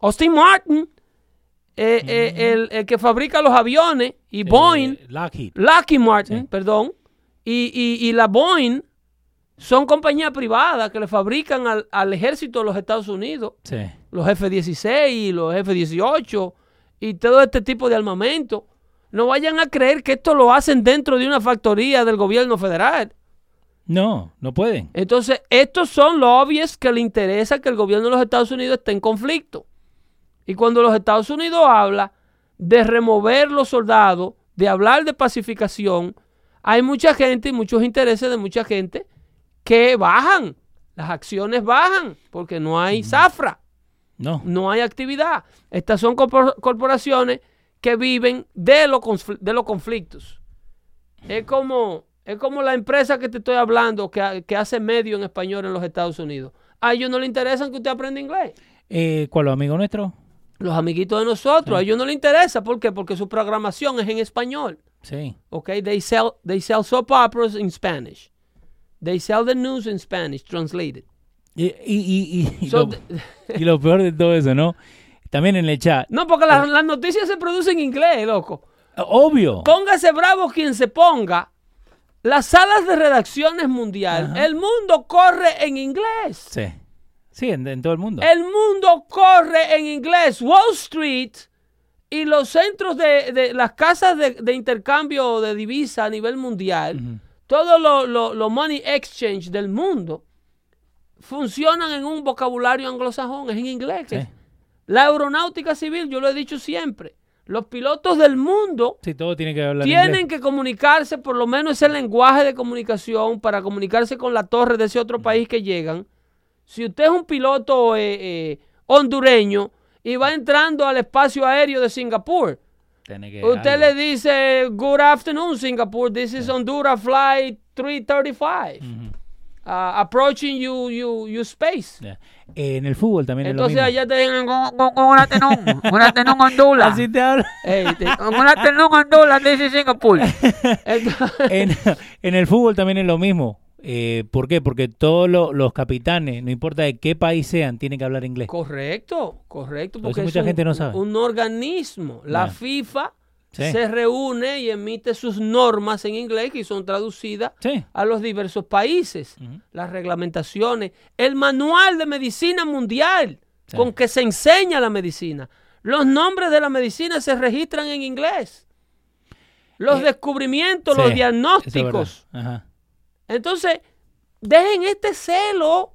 Austin Martin, eh, eh, el, el que fabrica los aviones, y Boeing, Lockheed. Lockheed Martin, Sí. perdón, y, y- y la Boeing son compañías privadas que le fabrican al, al ejército de los Estados Unidos, Sí. los F-16, los F-18 y todo este tipo de armamento. No vayan a creer que esto lo hacen dentro de una factoría del gobierno federal. No, no pueden. Entonces, estos son lobbies que le interesa que el gobierno de los Estados Unidos esté en conflicto. Y cuando los Estados Unidos habla de remover los soldados, de hablar de pacificación, hay mucha gente y muchos intereses de mucha gente que bajan. Las acciones bajan porque no hay zafra, No. no hay actividad. Estas son corpor- corporaciones que viven de, lo de los conflictos. Es como, es como la empresa que te estoy hablando que, que hace medio en español en los Estados Unidos. A ellos no les interesan que usted aprenda inglés. Eh, ¿Cuál, amigo nuestro? Los amiguitos de nosotros, a ellos no les interesa. ¿Por qué? Porque su programación es en español. Sí. ¿Ok? They sell, they sell soap operas in Spanish. They sell the news in Spanish, translated. Y, y, y, y So, lo, y lo peor de todo eso, ¿no? También en el chat. no, porque las, las noticias se producen en inglés, loco. Obvio. Póngase bravo quien se ponga. Las salas de redacciones mundial, Ajá. el mundo corre en inglés. Sí. Sí, en, en todo el mundo. El mundo corre en inglés. Wall Street y los centros de, de las casas de, de intercambio de divisa a nivel mundial, Ujú. todo lo, lo- lo money exchange del mundo, funcionan en un vocabulario anglosajón, es en inglés. Sí. La aeronáutica civil, yo lo he dicho siempre, los pilotos del mundo Sí, todo tiene que hablar tienen inglés. que comunicarse, por lo menos ese lenguaje de comunicación para comunicarse con la torre de ese otro país que llegan. Si usted es un piloto eh, eh, hondureño y va entrando al espacio aéreo de Singapur, que usted algo. le dice, Good afternoon, Singapore. This is Honduras Flight 335. Ujú. Uh, approaching you, you, you space. Eh, en el fútbol también Entonces es lo allá te dicen, "Good- good- good afternoon, good afternoon, Honduras. Así te hablo. Hey, te- good afternoon, Honduras, is Singapore. Entonces- en, en el fútbol también es lo mismo. Eh, ¿Por qué? Porque todos lo- los capitanes, no importa de qué país sean, tienen que hablar inglés. Correcto, correcto. Porque es mucha un, gente no sabe. un organismo. La. FIFA Sí. se reúne y emite sus normas en inglés que son traducidas Sí. a los diversos países. Las reglamentaciones, el manual de medicina mundial Sí. con que se enseña la medicina. Los nombres de la medicina se registran en inglés. Los Eh, descubrimientos, los diagnósticos. Ajá. Entonces, dejen este celo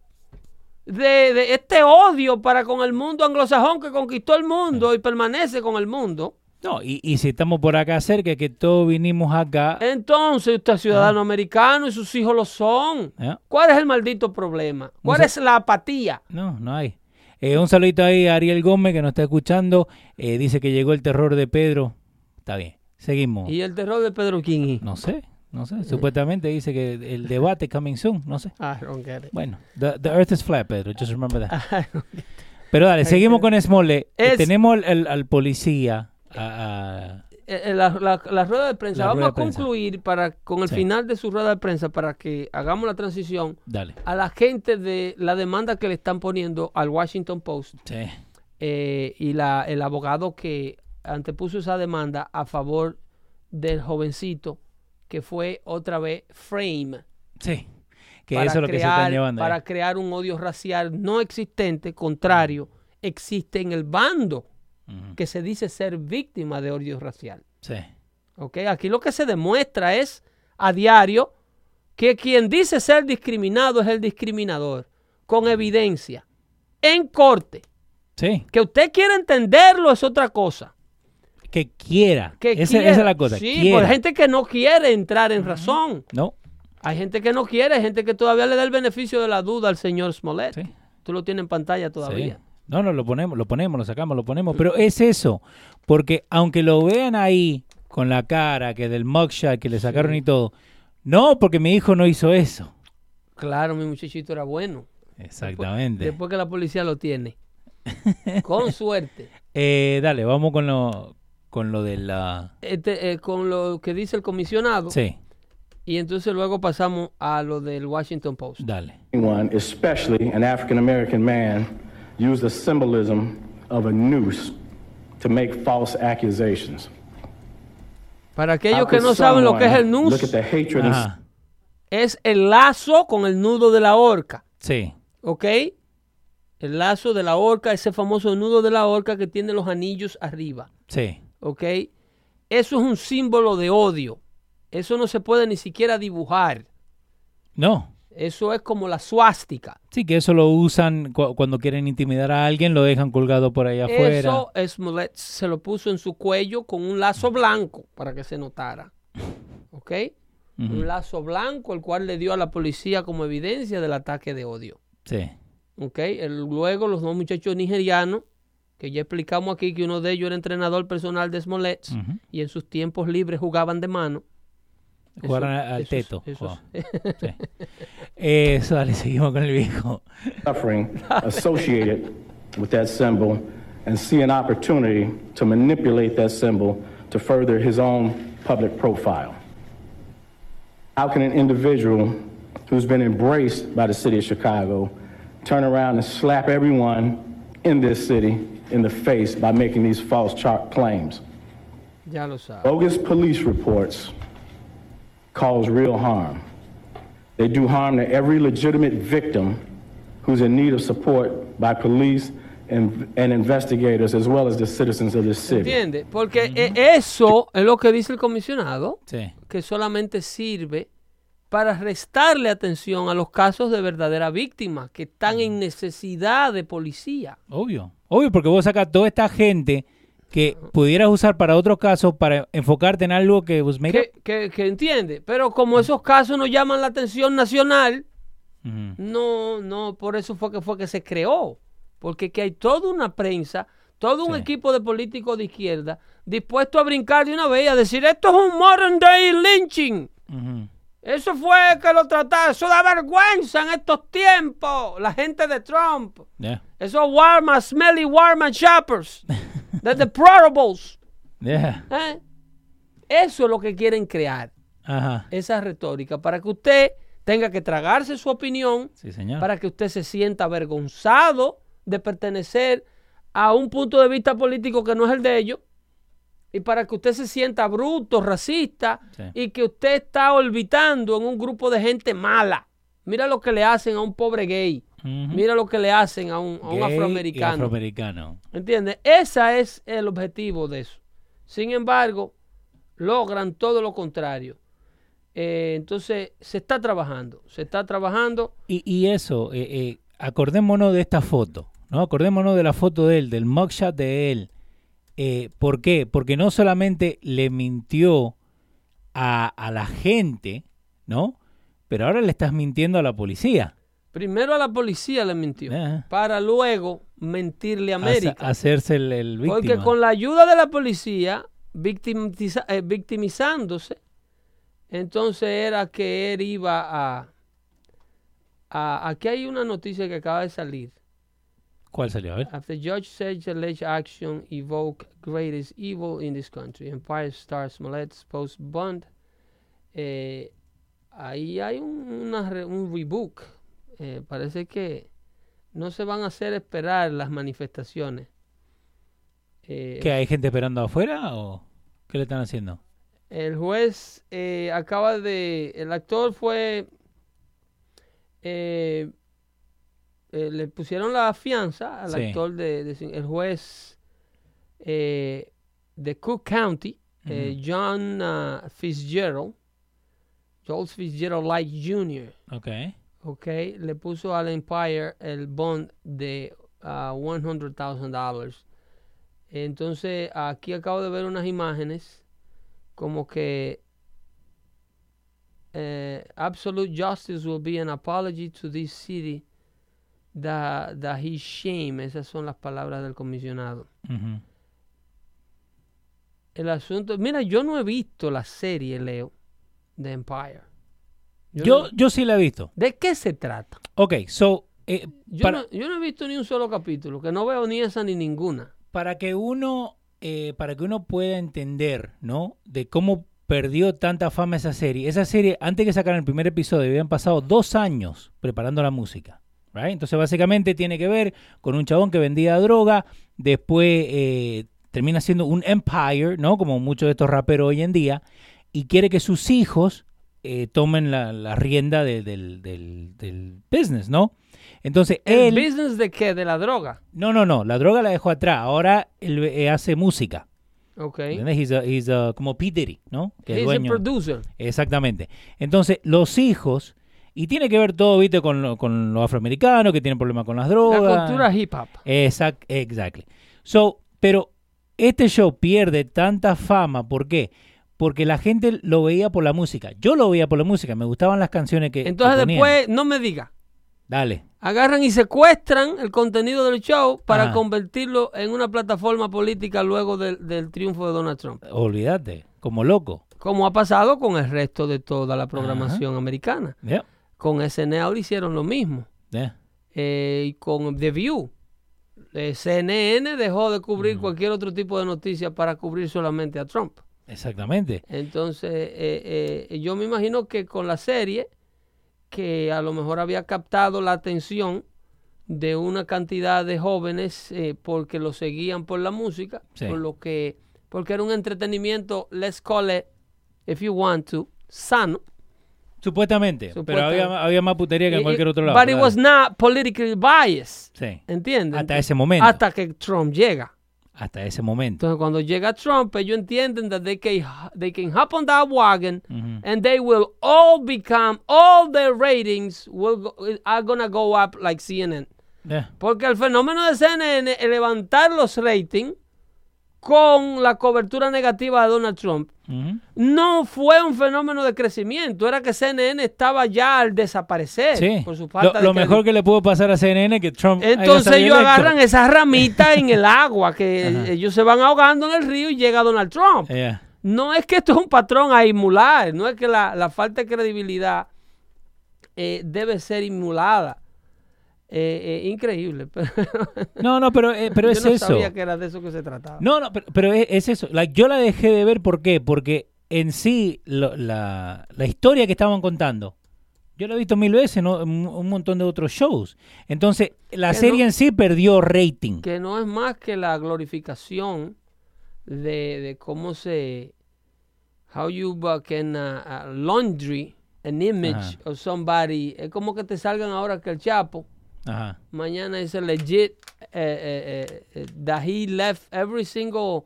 de, de este odio para con el mundo anglosajón que conquistó el mundo y permanece con el mundo. No, y, y si estamos por acá cerca, que todos vinimos acá. Entonces, usted es ciudadano americano y sus hijos lo son. ¿Cuál es el maldito problema? ¿Cuál es la apatía? No, no hay. Eh, un saludito ahí a Ariel Gómez que nos está escuchando. Eh, dice que llegó el terror de Pedro. Está bien. Seguimos. Y el terror de Pedro King. No sé, no sé. Supuestamente dice que el debate coming soon. No sé. I don't get it. Bueno, the, the earth is flat, Pedro. Just remember that. Pero dale, seguimos con Smollett. Eh, Es- Tenemos al, al- al policía. A- a- Eh, eh, la, la- la rueda de prensa. La Vamos a prensa. concluir para, con el Sí. final de su rueda de prensa para que hagamos la transición dale. a la gente de la demanda que le están poniendo al Washington Post Sí. eh, y la, el abogado que antepuso esa demanda a favor del jovencito que fue otra vez frame Sí. Que para, eso es lo que se están crear, llevando. para crear un odio racial no existente, contrario, existe en el bando Que se dice ser víctima de odio racial. Sí. ¿ok? Aquí lo que se demuestra es a diario que quien dice ser discriminado es el discriminador, con evidencia, en corte. Sí. Que usted quiera entenderlo es otra cosa. Que quiera. Que esa, quiera. esa es la cosa. Sí, hay gente que no quiere entrar en razón. No. Hay gente que no quiere, hay gente que todavía le da el beneficio de la duda al señor Smollett. Sí. Tú lo tienes en pantalla todavía. Sí. No, no, lo ponemos, lo ponemos, lo sacamos, lo ponemos. Pero es eso. Porque aunque lo vean ahí con la cara, que del mugshot que le sacaron y todo. No, porque mi hijo no hizo eso. Claro, mi muchachito era bueno. Exactamente. Después que la policía lo tiene. Con suerte. Eh, dale, vamos con lo, con lo de la... Este, eh, con lo que dice el comisionado. Sí, Y entonces luego pasamos a lo del Washington Post. dale. Anyone, especially an African American man, use the symbolism of a noose to make false accusations. Para aquellos que no saben lo que es el someone Look NUS, at the hatred and Ajá. es el lazo con el nudo de la horca. Sí, ¿Ok? El lazo de la horca, ese famoso nudo de la horca que tiene los anillos arriba. sí. ¿Ok? Eso es un símbolo de odio. Eso no se puede ni siquiera dibujar. No. Eso es como la suástica. Sí, que eso lo usan cu- cuando quieren intimidar a alguien, lo dejan colgado por ahí afuera. Eso Smollett se lo puso en su cuello con un lazo blanco para que se notara. ¿Ok? Un lazo blanco, el cual le dio a la policía como evidencia del ataque de odio. Sí, ¿Ok? El- luego los dos muchachos nigerianos, que ya explicamos aquí que uno de ellos era entrenador personal de Smollett y en sus tiempos libres jugaban de mano. Jugaron Eso- al eso- teto. eso- jugaban. Sí. Eh, eso, dale, seguimos con el viejo. suffering associated with that symbol and see an opportunity to manipulate that symbol to further his own public profile. How can an individual who's been embraced by the city of Chicago turn around and slap everyone in this city in the face by making these false char- claims? ya lo saben. Bogus police reports cause real harm. They do harm to every legitimate victim who's in need of support by police and, and investigators as well as the citizens of this city. ¿Entiende? Porque eh, eso es lo que dice el comisionado, Sí, que solamente sirve para restarle atención a los casos de verdadera víctima que están en necesidad de policía. obvio. Obvio, porque vos sacas toda esta gente que pudieras usar para otros casos para enfocarte en algo que pues, mira. Que, que- que entiende, pero como esos casos no llaman la atención nacional, no, no, por eso fue que fue que se creó. Porque que hay toda una prensa, todo un Sí. equipo de políticos de izquierda dispuesto a brincar de una vez y a decir esto es un modern day lynching. Eso fue que lo trataron. Eso da vergüenza en estos tiempos. La gente de Trump. Yeah. Esos Walmart, smelly Walmart shoppers. The deplorables. Yeah. ¿eh? Eso es lo que quieren crear. Ajá. Esa retórica. Para que usted tenga que tragarse su opinión. Sí, señor. Para que usted se sienta avergonzado de pertenecer a un punto de vista político que no es el de ellos. Y para que usted se sienta bruto, racista, Sí. y que usted está orbitando en un grupo de gente mala. Mira lo que le hacen a un pobre gay. Mira lo que le hacen a un, a un afroamericano. afroamericano. ¿Entiendes? Ese es el objetivo de eso. Sin embargo, logran todo lo contrario. Eh, entonces, se está trabajando. Se está trabajando. Y, y eso, eh, eh, acordémonos de esta foto, ¿no? Acordémonos de la foto de él, del mugshot de él. ¿Por qué? Porque no solamente le mintió a, a la gente, ¿no? Pero ahora le estás mintiendo a la policía. Primero a la policía le mintió. Ajá. Para luego mentirle a Hace- América. hacerse el, el víctima. Porque con la ayuda de la policía, victimiza- eh, victimizándose, entonces era que él iba a, a... Aquí hay una noticia que acaba de salir. ¿Cuál salió? A ver. After judge says alleged action evoke greatest evil in this country, Empire Star Smollett's post bond. Eh, ahí hay un, una re- un rebook. Eh, parece que no se van a hacer esperar las manifestaciones. Eh, ¿Que hay gente esperando afuera o qué le están haciendo? El juez eh, acaba de. El actor fue. eh, eh, le pusieron la fianza al Sí. actor de, el juez eh, de Cook County, eh, John ah, Fitzgerald, Joel Fitzgerald Light Jr. Ok. Ok, le puso al Empire el bond de ah, $100,000. Entonces, aquí acabo de ver unas imágenes como que eh, absolute justice will be an apology to this city that, that he shame, esas son las palabras del comisionado. El asunto, mira, yo no he visto la serie, Leo, de Empire. Yo Yo, no- yo sí la he visto. ¿De qué se trata? Ok, so, eh, Yo, para, no, yo no he visto ni un solo capítulo, que no veo ni esa ni ninguna. para que uno, eh, para que uno pueda entender, ¿no? De cómo perdió tanta fama esa serie. Esa serie, antes que sacaran el primer episodio, habían pasado dos años preparando la música. right? Entonces, básicamente tiene que ver con un chabón que vendía droga, después eh, termina siendo un empire, ¿no? Como muchos de estos raperos hoy en día, y quiere que sus hijos eh, tomen la, la rienda de- del, del- del business, ¿no? Entonces, ¿El él... business de qué? ¿De la droga? No, no, no, la droga la dejó atrás. Ahora él eh, hace música. Ok. ¿entendés? He's a- he's a- como P. Diddy, ¿no? Que es He's a dueño. producer. Exactamente. Entonces, los hijos, y tiene que ver todo, viste, con, lo- con los afroamericanos que tienen problemas con las La drogas. cultura hip hop. Exact, exactly. So, pero este show pierde tanta fama, ¿por qué? Porque la gente lo veía por la música. Yo lo veía por la música, me gustaban las canciones que. Entonces después, no me diga, Dale. agarran y secuestran el contenido del show para Ajá. convertirlo en una plataforma política luego del, del triunfo de Donald Trump. Olvídate, como loco. Como ha pasado con el resto de toda la programación americana. Yeah, Con SNL hicieron lo mismo. yeah. Eh, y con The View. Eh, CNN dejó de cubrir cualquier otro tipo de noticia para cubrir solamente a Trump. Exactamente. Entonces, eh, eh, yo me imagino que con la serie, que a lo mejor había captado la atención de una cantidad de jóvenes eh, porque lo seguían por la música, Sí. por lo que, porque era un entretenimiento, let's call it, if you want to, sano. Supuestamente, pero había, había más putería que en cualquier otro lado. But it claro. was not politically biased. Sí, ¿Entiendes? hasta ese momento. Hasta que Trump llega. Hasta ese momento. Entonces, cuando llega Trump, ellos entienden that they can, they can hop on that wagon Ujú. and they will all become, all their ratings will go, are gonna go up like CNN. Yeah. Porque el fenómeno de CNN es levantar los ratings con la cobertura negativa de Donald Trump. No fue un fenómeno de crecimiento, era que CNN estaba ya al desaparecer Sí. por su Lo, falta de lo mejor que le pudo pasar a CNN es que Trump. Entonces ellos electo. agarran esas ramitas en el agua, que ellos se van ahogando en el río y llega Donald Trump. Yeah. No es que esto es un patrón a emular, no es que la, la falta de credibilidad eh, debe ser emulada. Eh, eh, increíble, No, no, pero, eh, pero yo es no eso. sabía que era de eso que se trataba. No, no, pero, pero es, es eso. Like, yo la dejé de ver, ¿por qué? Porque en sí, lo- la, la historia que estaban contando, yo la he visto mil veces, ¿no? en un, montón de otros shows. Entonces, la Que serie no- en sí perdió rating. Que no es más que la glorificación de, de cómo se... How you can uh, uh, laundry an image Ajá. of somebody. Es como que te salgan ahora que el Chapo Ajá. mañana es legit eh, eh, eh, that he left every single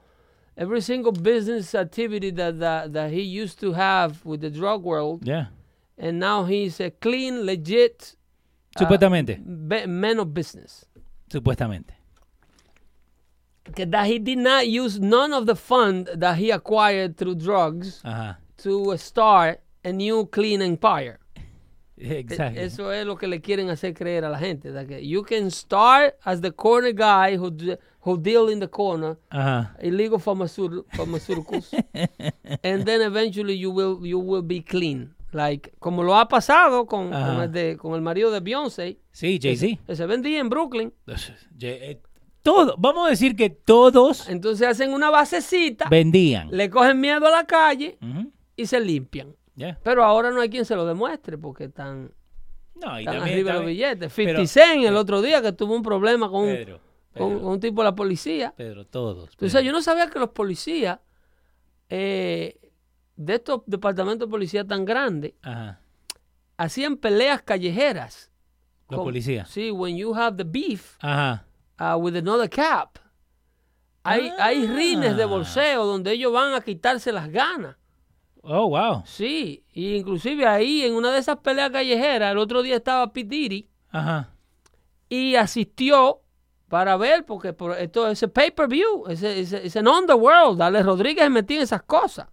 every single business activity that, that that he used to have with the drug world Yeah. and now he's a clean legit uh, Supuestamente. be- man of business Supuestamente. That he did not use none of the fund that he acquired through drugs Ajá. to start a new clean empire E-. Eso es lo que le quieren hacer creer a la gente. que you can start as the corner guy who, who deal in the corner, Ajá. illegal pharmaceut- pharmaceuticals, and then eventually you will, you will be clean. Like, como lo ha pasado con, con, el, de- con el marido de Beyoncé, Sí, Jay-Z. que se vendía en Brooklyn. Eh, Todo, vamos a decir que todos Entonces hacen una basecita, vendían. le cogen miedo a la calle y se limpian. Yeah. Pero ahora no hay quien se lo demuestre porque están, No, y están también, arriba los también- billetes. 50 pero- Cent el otro día que tuvo un problema con, un- Pedro, con, un tipo de la policía. Pedro, todos. Entonces, yo no sabía que los policías eh, de estos departamentos de policía tan grandes Ajá. hacían peleas callejeras. Los Con- policías. Sí, when you have the beef Ajá. uh, with another cap. Hay, hay rines de Ah. bolseo donde ellos van a quitarse las ganas. Oh, wow. Sí, y inclusive ahí en una de esas peleas callejeras, el otro día estaba Diddy Ajá. y asistió para ver, porque por esto es pay-per-view, es es en underworld, Dale Rodríguez se metía en esas cosas.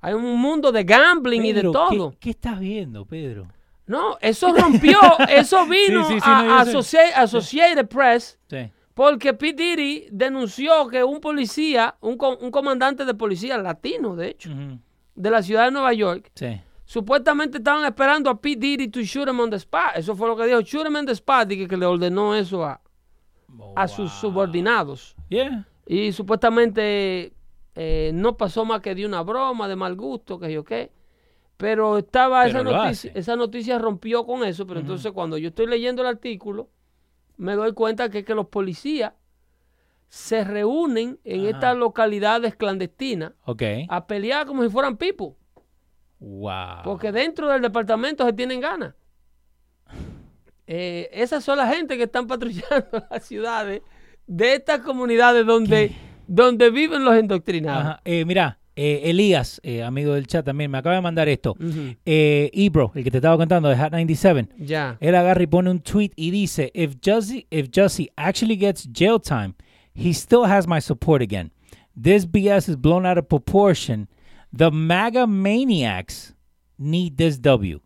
Hay un mundo de gambling y de todo. ¿qué, qué estás viendo, Pedro? No, eso rompió, eso vino Sí, sí, sí, a, no. Associ- Associated Press porque P. Diddy denunció que un policía, un, co- un comandante de policía latino, de hecho. De la ciudad de Nueva York, Sí. supuestamente estaban esperando a P. Diddy to shoot him on the spot. Eso fue lo que dijo, shoot him on the spot, y que, que le ordenó eso a, a sus subordinados. Yeah. Y supuestamente eh, no pasó más que de una broma de mal gusto, que yo qué. Pero estaba Pero esa noticia, hace. esa noticia rompió con eso, pero entonces cuando yo estoy leyendo el artículo, me doy cuenta que, que los policías se reúnen en Ajá. estas localidades clandestinas Ok. a pelear como si fueran people, Wow. porque dentro del departamento se tienen ganas. Eh, esas son la gente que están patrullando las ciudades de estas comunidades donde, donde viven los indoctrinados. Ajá. Eh, mira, eh, Elías, amigo del chat también, me acaba de mandar esto. Eh, Ibro, el que te estaba contando de Hat 97. Ya. Él agarra y pone un tweet y dice, if Jussie, if Jussie actually gets jail time, he still has my support again. This BS is blown out of proportion. The MAGA maniacs need this W.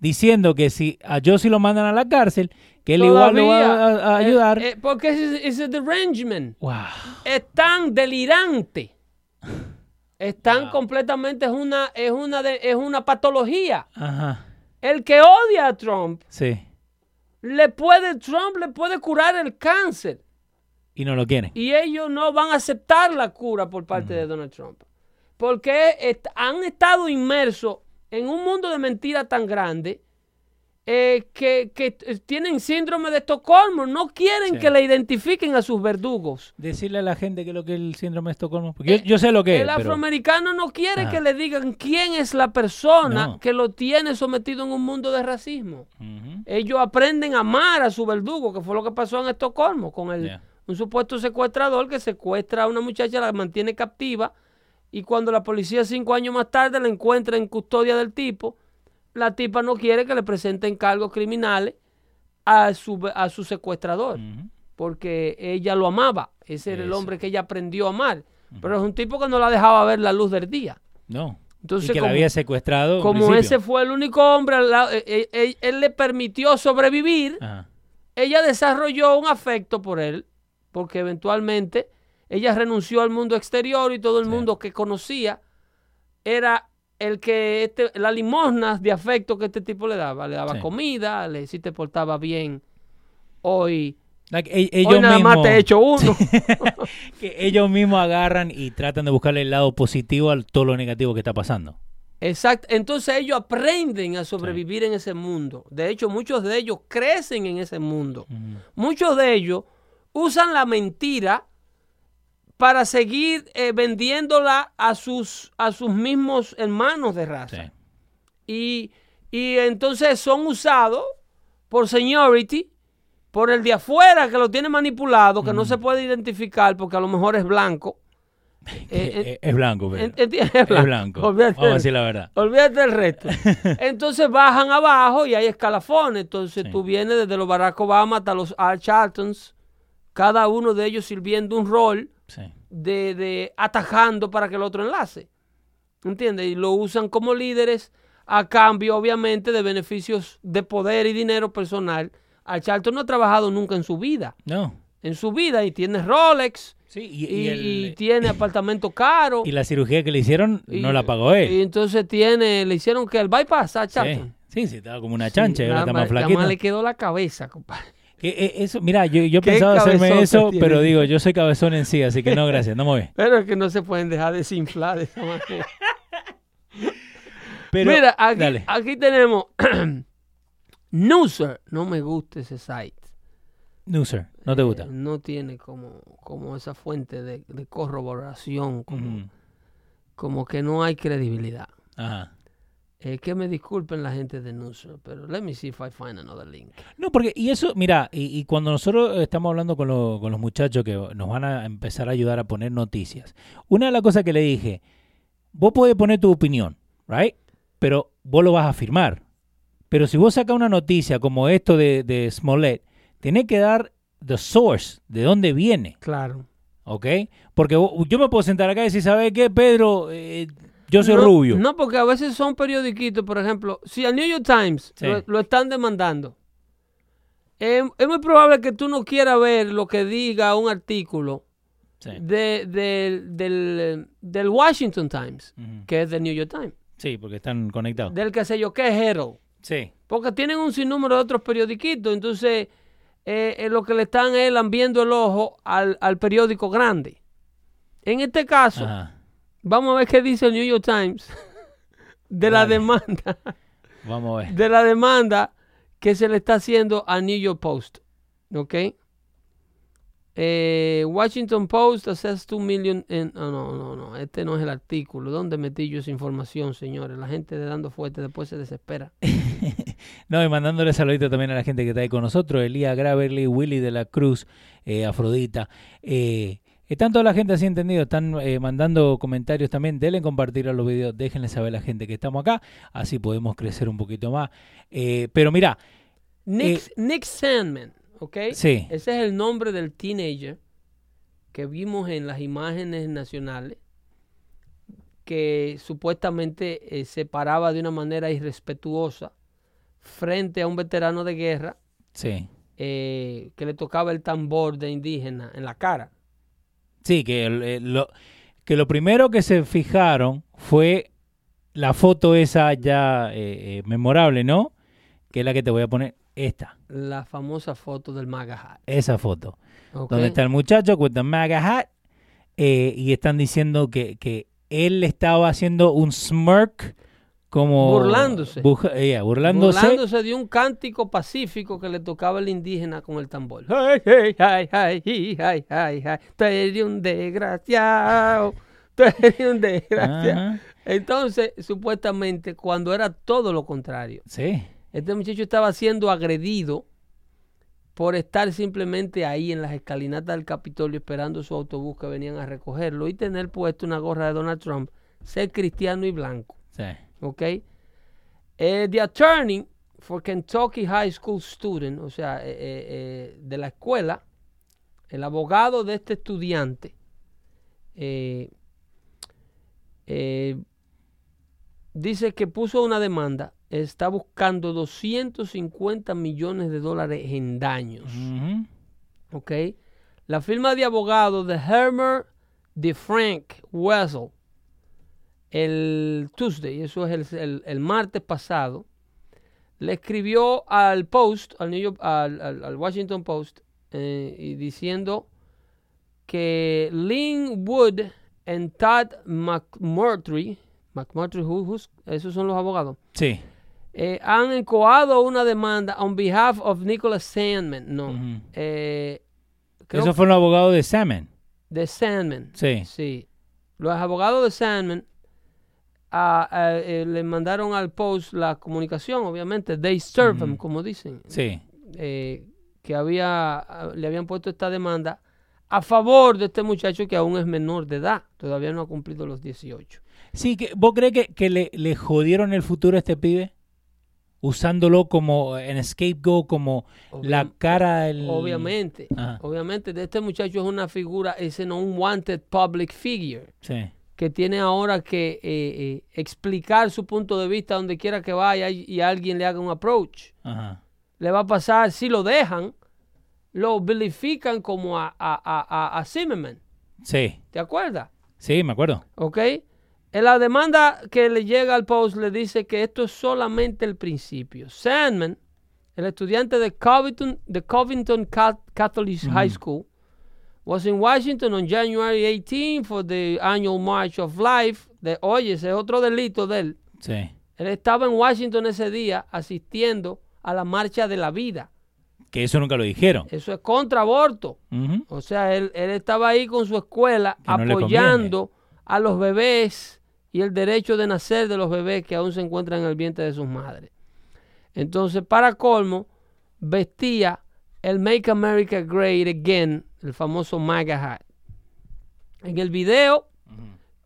Diciendo que si a Jussie lo mandan a la cárcel, que él igual lo va a, a eh, ayudar. eh, porque ese es el derangement. wow. Es tan delirante. Están Wow. completamente, es una, es una, de- es una patología. Ajá. El que odia a Trump, Sí. le puede, Trump le puede curar el cáncer. Y no lo quieren. Y ellos no van a aceptar la cura por parte de Donald Trump. Porque est- han estado inmersos en un mundo de mentiras tan grande eh, que, que t- tienen síndrome de Estocolmo. No quieren Sí. que le identifiquen a sus verdugos. Decirle a la gente que lo que es el síndrome de Estocolmo. Porque yo, yo sé lo que Eh, El es. pero- afroamericano no quiere Ajá. que le digan quién es la persona No. que lo tiene sometido en un mundo de racismo. Ellos aprenden a amar a su verdugo, que fue lo que pasó en Estocolmo con el, Yeah. Un supuesto secuestrador que secuestra a una muchacha, la mantiene captiva y cuando la policía cinco años más tarde la encuentra en custodia del tipo, la tipa no quiere que le presenten cargos criminales a su, a su secuestrador porque ella lo amaba. Ese era el hombre que ella aprendió a amar. Pero es un tipo que no la dejaba ver la luz del día. No. Entonces, y que como- la había secuestrado. Como ese fue el único hombre, al lado- eh, eh, eh, él le permitió sobrevivir Ajá. ella desarrolló un afecto por él, porque eventualmente ella renunció al mundo exterior y todo el Sí. mundo que conocía era el que este, las limosnas de afecto que este tipo le daba. Le daba Sí. comida, le si te portaba bien, hoy, Like, e- ellos hoy nada más te he hecho uno. que ellos mismos agarran y tratan de buscarle el lado positivo a todo lo negativo que está pasando. Exacto. Entonces ellos aprenden a sobrevivir en ese mundo. De hecho, muchos de ellos crecen en ese mundo. Muchos de ellos usan la mentira para seguir eh, vendiéndola a sus, a sus mismos hermanos de raza. Sí. Y, y entonces son usados por seniority, por el de afuera que lo tiene manipulado, que no se puede identificar porque a lo mejor es blanco. Eh, eh, es blanco, pero. es blanco. Olvídate Vamos a decir la verdad. Olvídate del resto. Entonces bajan abajo y hay escalafones. Entonces Sí. tú vienes desde los Barack Obama hasta los Al Charltons, cada uno de ellos sirviendo un rol Sí. de, de atajando para que el otro enlace. ¿Entiendes? Y lo usan como líderes a cambio, obviamente, de beneficios de poder y dinero personal. Al Charlton no ha trabajado nunca en su vida. No. En su vida y tiene Rolex Sí, y, y, y el- y tiene apartamento caro. y la cirugía que le hicieron no la pagó Y él. entonces tiene, le hicieron que el bypass a. Charlton. sí, sí, estaba como una chancha, Sí, ahora nada está más- nada flaquita. más le quedó la cabeza, compadre. Que, eh, eso, mira, yo, yo ¿Qué pensaba hacerme eso, pero digo, yo soy cabezón en sí, así que no, gracias, no me voy. Pero es que no se pueden dejar desinflar de esa manera. Pero, Mira, aquí, aquí tenemos Newser. No me gusta ese site. No, sir, no te gusta. Eh, no tiene como, como esa fuente de, de corroboración, como, Ujú. como que no hay credibilidad. Ajá. Eh, que me disculpen la gente de Newser, pero let me see if I find another link. No, porque, y eso, mira, y, y cuando nosotros estamos hablando con, lo- con los muchachos que nos van a empezar a ayudar a poner noticias, una de las cosas que le dije, vos podés poner tu opinión, right? Pero vos lo vas a firmar. Pero si vos sacas una noticia como esto de, de Smollett, tenés que dar the source, de dónde viene, Claro. ¿ok? Porque yo me puedo sentar acá y decir, ¿sabes qué, Pedro? Eh, yo soy no, rubio. No, porque a veces son periodiquitos, por ejemplo, si al New York Times Sí. lo, lo están demandando, es, es muy probable que tú no quieras ver lo que diga un artículo Sí. de- del- del, del Washington Times, que es del New York Times, Sí, porque están conectados. del que sé yo, que es Herald. Sí. Porque tienen un sinnúmero de otros periodiquitos, entonces eh, eh, lo que le están es lambiendo el ojo al, al periódico grande. En este caso, Ajá. Vamos a ver qué dice el New York Times de la Dale. demanda, Vamos a ver. de la demanda que se le está haciendo al New York Post. ¿Ok? Eh, Washington Post assess 2 million en... ah, no, no, no, este no es el artículo. ¿Dónde metí yo esa información, señores? La gente de Dando Fuerte después se desespera. No, y mandándole saludito también a la gente que está ahí con nosotros, Elías Graverly, Willy de la Cruz, eh, Afrodita. Eh, están toda la gente así entendido, están eh, mandando comentarios también, denle compartir a los videos, déjenle saber a la gente que estamos acá, así podemos crecer un poquito más. Eh, pero mira, Nick, Nick Sandman, ¿ok? Sí. Ese es el nombre del teenager que vimos en las imágenes nacionales que supuestamente eh, se paraba de una manera irrespetuosa frente a un veterano de guerra sí, eh, que le tocaba el tambor de indígena en la cara. Sí, que, el- eh, lo, que lo primero que se fijaron fue la foto esa ya eh, eh, memorable, ¿no? Que es la que te voy a poner, esta, La famosa foto del MAGA hat, esa foto. donde está el muchacho con the MAGA hat eh, y están diciendo que, que él estaba haciendo un smirk como Burlándose. eh, yeah, burlándose, burlándose de un cántico pacífico que le tocaba el indígena con el tambor. Tú eres un desgraciado. Tú eres un desgraciado. Entonces, supuestamente, cuando era todo lo contrario, sí este muchacho estaba siendo agredido por estar simplemente ahí en las escalinatas del Capitolio esperando su autobús que venían a recogerlo y tener puesto una gorra de Donald Trump, ser cristiano y blanco. sí ¿ok? Eh, the attorney for Kentucky High School student, o sea, eh, eh, eh, de la escuela, el abogado de este estudiante, dice que puso una demanda, está buscando 250 millones de dólares en daños. Ujú. ¿ok? La firma de abogados de Hermer de Frank Wessel el Tuesday, eso es el, el- el martes pasado, le escribió al Post, al, New York- al, al- al Washington Post, eh, y diciendo que Lynn Wood y Todd McMurtry, McMurtry, who- who's- esos son los abogados, sí eh, han encoado una demanda on behalf of Nicholas Sandman. No. Eh, eso fue un abogado de Salmon de Sandman. sí Sí. Los abogados de Sandman ah, eh, le mandaron al post la comunicación, obviamente. They serve him, Ujú. como dicen. sí eh, que había, le habían puesto esta demanda a favor de este muchacho que aún es menor de edad. Todavía no ha cumplido los 18. sí que vos crees que, que le, le jodieron el futuro a este pibe usándolo como en scapegoat como la cara del Obviamente, Ajá. obviamente, de este muchacho es una figura, ese no un wanted public figure. sí que tiene ahora que eh, eh, explicar su punto de vista donde quiera que vaya y, y alguien le haga un approach. ajá Le va a pasar, si lo dejan, lo vilifican como a, a, a, a- Zimmerman. sí ¿Te acuerdas? sí me acuerdo ¿Ok? En la demanda que le llega al post le dice que esto es solamente el principio. Sandman, el estudiante de Covington, de Covington Ca- Catholic High School, was in Washington on January 18 for the annual March of Life. De, oye, ese es otro delito de él. sí Él estaba en Washington ese día asistiendo a la marcha de la vida. que eso nunca lo dijeron Eso es contra aborto. O sea, él, él estaba ahí con su escuela Que no le apoyando a los bebés y el derecho de nacer de los bebés que aún se encuentran en el vientre de sus madres. Entonces, para colmo, vestía el Make America Great Again, el famoso MAGA hat. En el video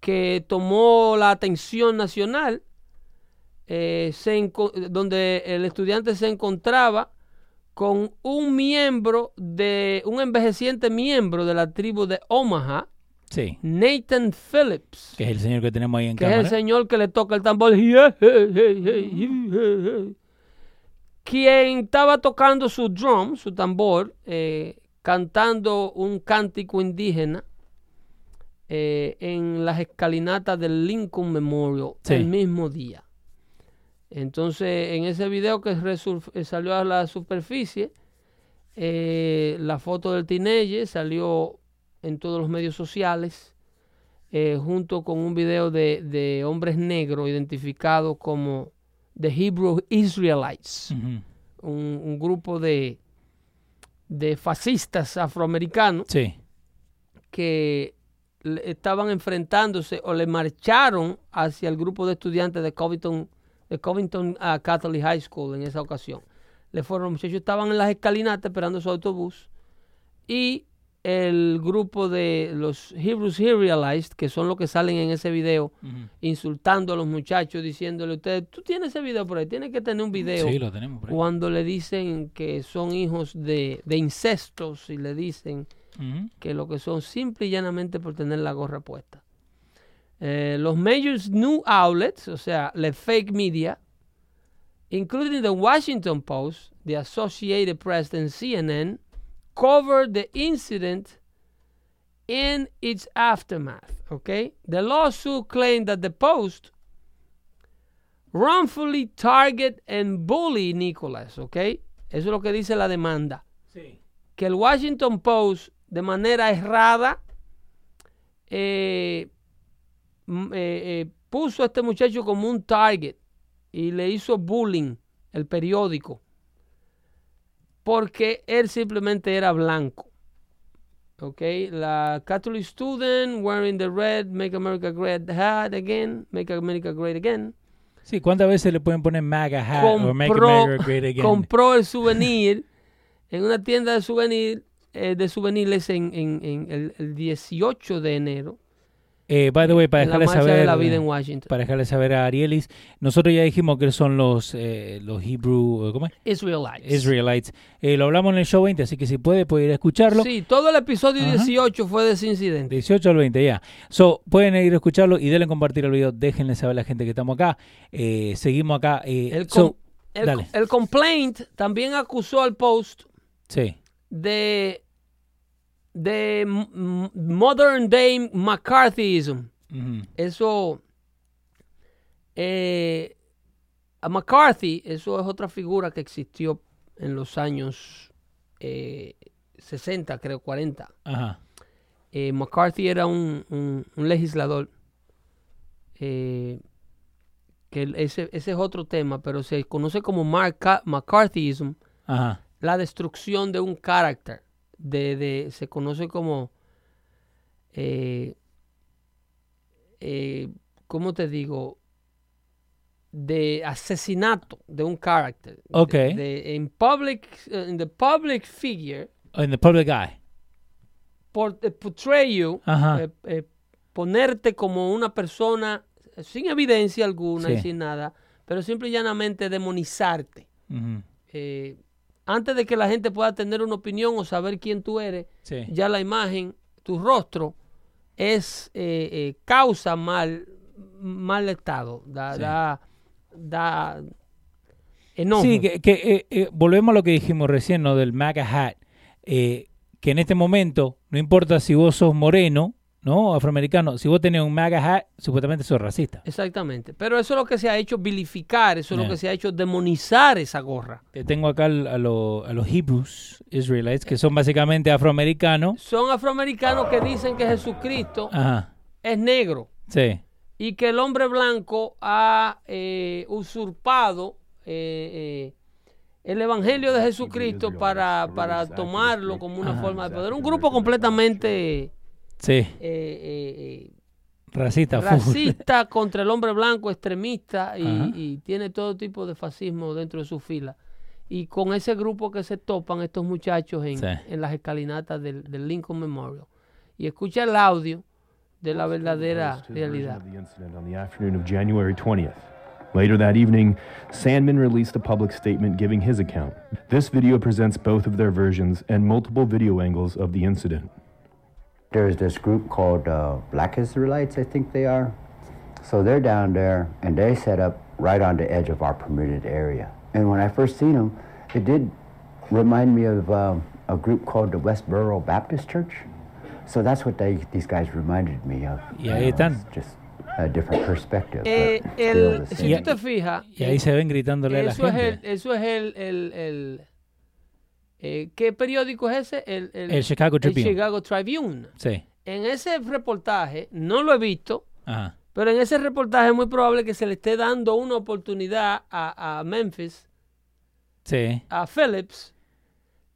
que tomó la atención nacional, eh, se donde el estudiante se encontraba con un miembro de, un envejeciente miembro de la tribu de Omaha, Sí, Nathan Phillips, que es el señor que tenemos ahí en que es cámara. el señor que le toca el tambor, quien estaba tocando su drum, su tambor, eh, cantando un cántico indígena eh, en las escalinatas del Lincoln Memorial Sí. el mismo día. Entonces, en ese video que eh, salió a la superficie, eh, la foto del teenager salió en todos los medios sociales, eh, junto con un video de, de hombres negros identificados como The Hebrew Israelites, un, un grupo de, de fascistas afroamericanos Sí, que estaban enfrentándose o le marcharon hacia el grupo de estudiantes de Covington, de Covington ah, Catholic High School en esa ocasión. Le fueron, los muchachos estaban en las escalinatas esperando su autobús y el grupo de los Hebrews Israelites, que son los que salen en ese video, insultando a los muchachos, diciéndole a ustedes, tú tienes ese video por ahí, tienes que tener un video sí, lo tenemos por ahí. cuando le dicen que son hijos de, de incestos y le dicen que lo que son simple y llanamente por tener la gorra puesta. Eh, los major news outlets, o sea, la fake media, including the Washington Post, the Associated Press, and CNN, covered the incident in its aftermath. Okay, the lawsuit claimed that the Post wrongfully target and bully Nicholas. Okay, eso es lo que dice la demanda Sí. que el Washington Post de manera errada eh, eh, eh, puso a este muchacho como un target y le hizo bullying el periódico porque él simplemente era blanco. Ok, la Catholic student wearing the red Make America Great hat again, Make America Great again. Sí, ¿cuántas veces le pueden poner MAGA hat o Make compró, America Great Again? compró el souvenir en una tienda de souvenir eh, de souvenirs en, en- en el, el 18 de enero Eh, by the way, para en la dejarle marcha saber, de la vida en Washington. para dejarle saber a Arielis, nosotros ya dijimos que son los eh, los Hebrew, ¿cómo es? Israelites. Israelites. Eh, lo hablamos en el show 20, así que si puede, puede ir a escucharlo. Sí, todo el episodio Ajá. 18 fue de ese incidente. 18 al 20, ya. So, pueden ir a escucharlo y denle compartir el video. Déjenle saber a la gente que estamos acá. Eh, seguimos acá. eh, El, so, el complaint también acusó al Post sí. de, de modern day McCarthyism. Eso, eh, a McCarthy, eso es otra figura que existió en los años eh, 60, creo, 40. Ajá. Eh, McCarthy era un, un- un legislador, eh, que ese, ese es otro tema, pero se conoce como Marca- McCarthyism, Ajá. la destrucción de un carácter, de, de- se conoce como, eh, eh, ¿cómo te digo? De asesinato de un carácter. Ok. De, de- en public, in the public figure, In the public eye. por, eh, portray you, Ajá. eh, ponerte como una persona sin evidencia alguna y sin nada, pero simple y llanamente demonizarte. Ujú. Antes de que la gente pueda tener una opinión o saber quién tú eres, Sí. ya la imagen, tu rostro, es eh, eh, causa mal, mal estado, da, Sí. da, da enojo. Sí, que, que, eh, eh, volvemos a lo que dijimos recién, ¿no? Del MAGA hat. eh, que en este momento, no importa si vos sos moreno, ¿no? Afroamericano, si vos tenés un MAGA hat, supuestamente sos racista. Exactamente. Pero eso es lo que se ha hecho vilificar, eso es Yeah. lo que se ha hecho demonizar esa gorra. Te tengo acá al- a, lo- a los Hebrews, Israelites, que son básicamente afroamericanos. Son afroamericanos que dicen que Jesucristo Ajá. es negro Sí. y que el hombre blanco ha eh, usurpado eh, eh, el evangelio de Jesucristo para, para tomarlo como una forma de poder. Un grupo completamente Sí. eh, eh, eh, Racista. full. racista contra el hombre blanco, extremista y, tiene todo tipo de fascismo dentro de su fila. Y con ese grupo que se topan estos muchachos en, Sí. en las escalinatas del, del Lincoln Memorial. Y escucha el audio de la verdadera realidad. of the incident on the afternoon of January 20th. Later that evening, Sandman released a public statement giving his account. This video presents both of their versions and multiple video angles of the incident. There's this group called uh, Black Israelites, I think they are. So they're down there, and they set up right on the edge of our permitted area. And when I first seen them, it did remind me of um, a group called the Westboro Baptist Church. So that's what they, these guys reminded me of. Y ahí están. It's just a different perspective. Eh, but still el, the si same. tú te fijas, Y ahí se ven gritándole a la eso es, el, eso es el, el, el- eh, ¿qué periódico es ese? El, El Chicago Tribune. El Chicago Tribune. Sí. En ese reportaje, no lo he visto, Ajá. pero en ese reportaje es muy probable que se le esté dando una oportunidad a, a Memphis, Sí. a Phillips,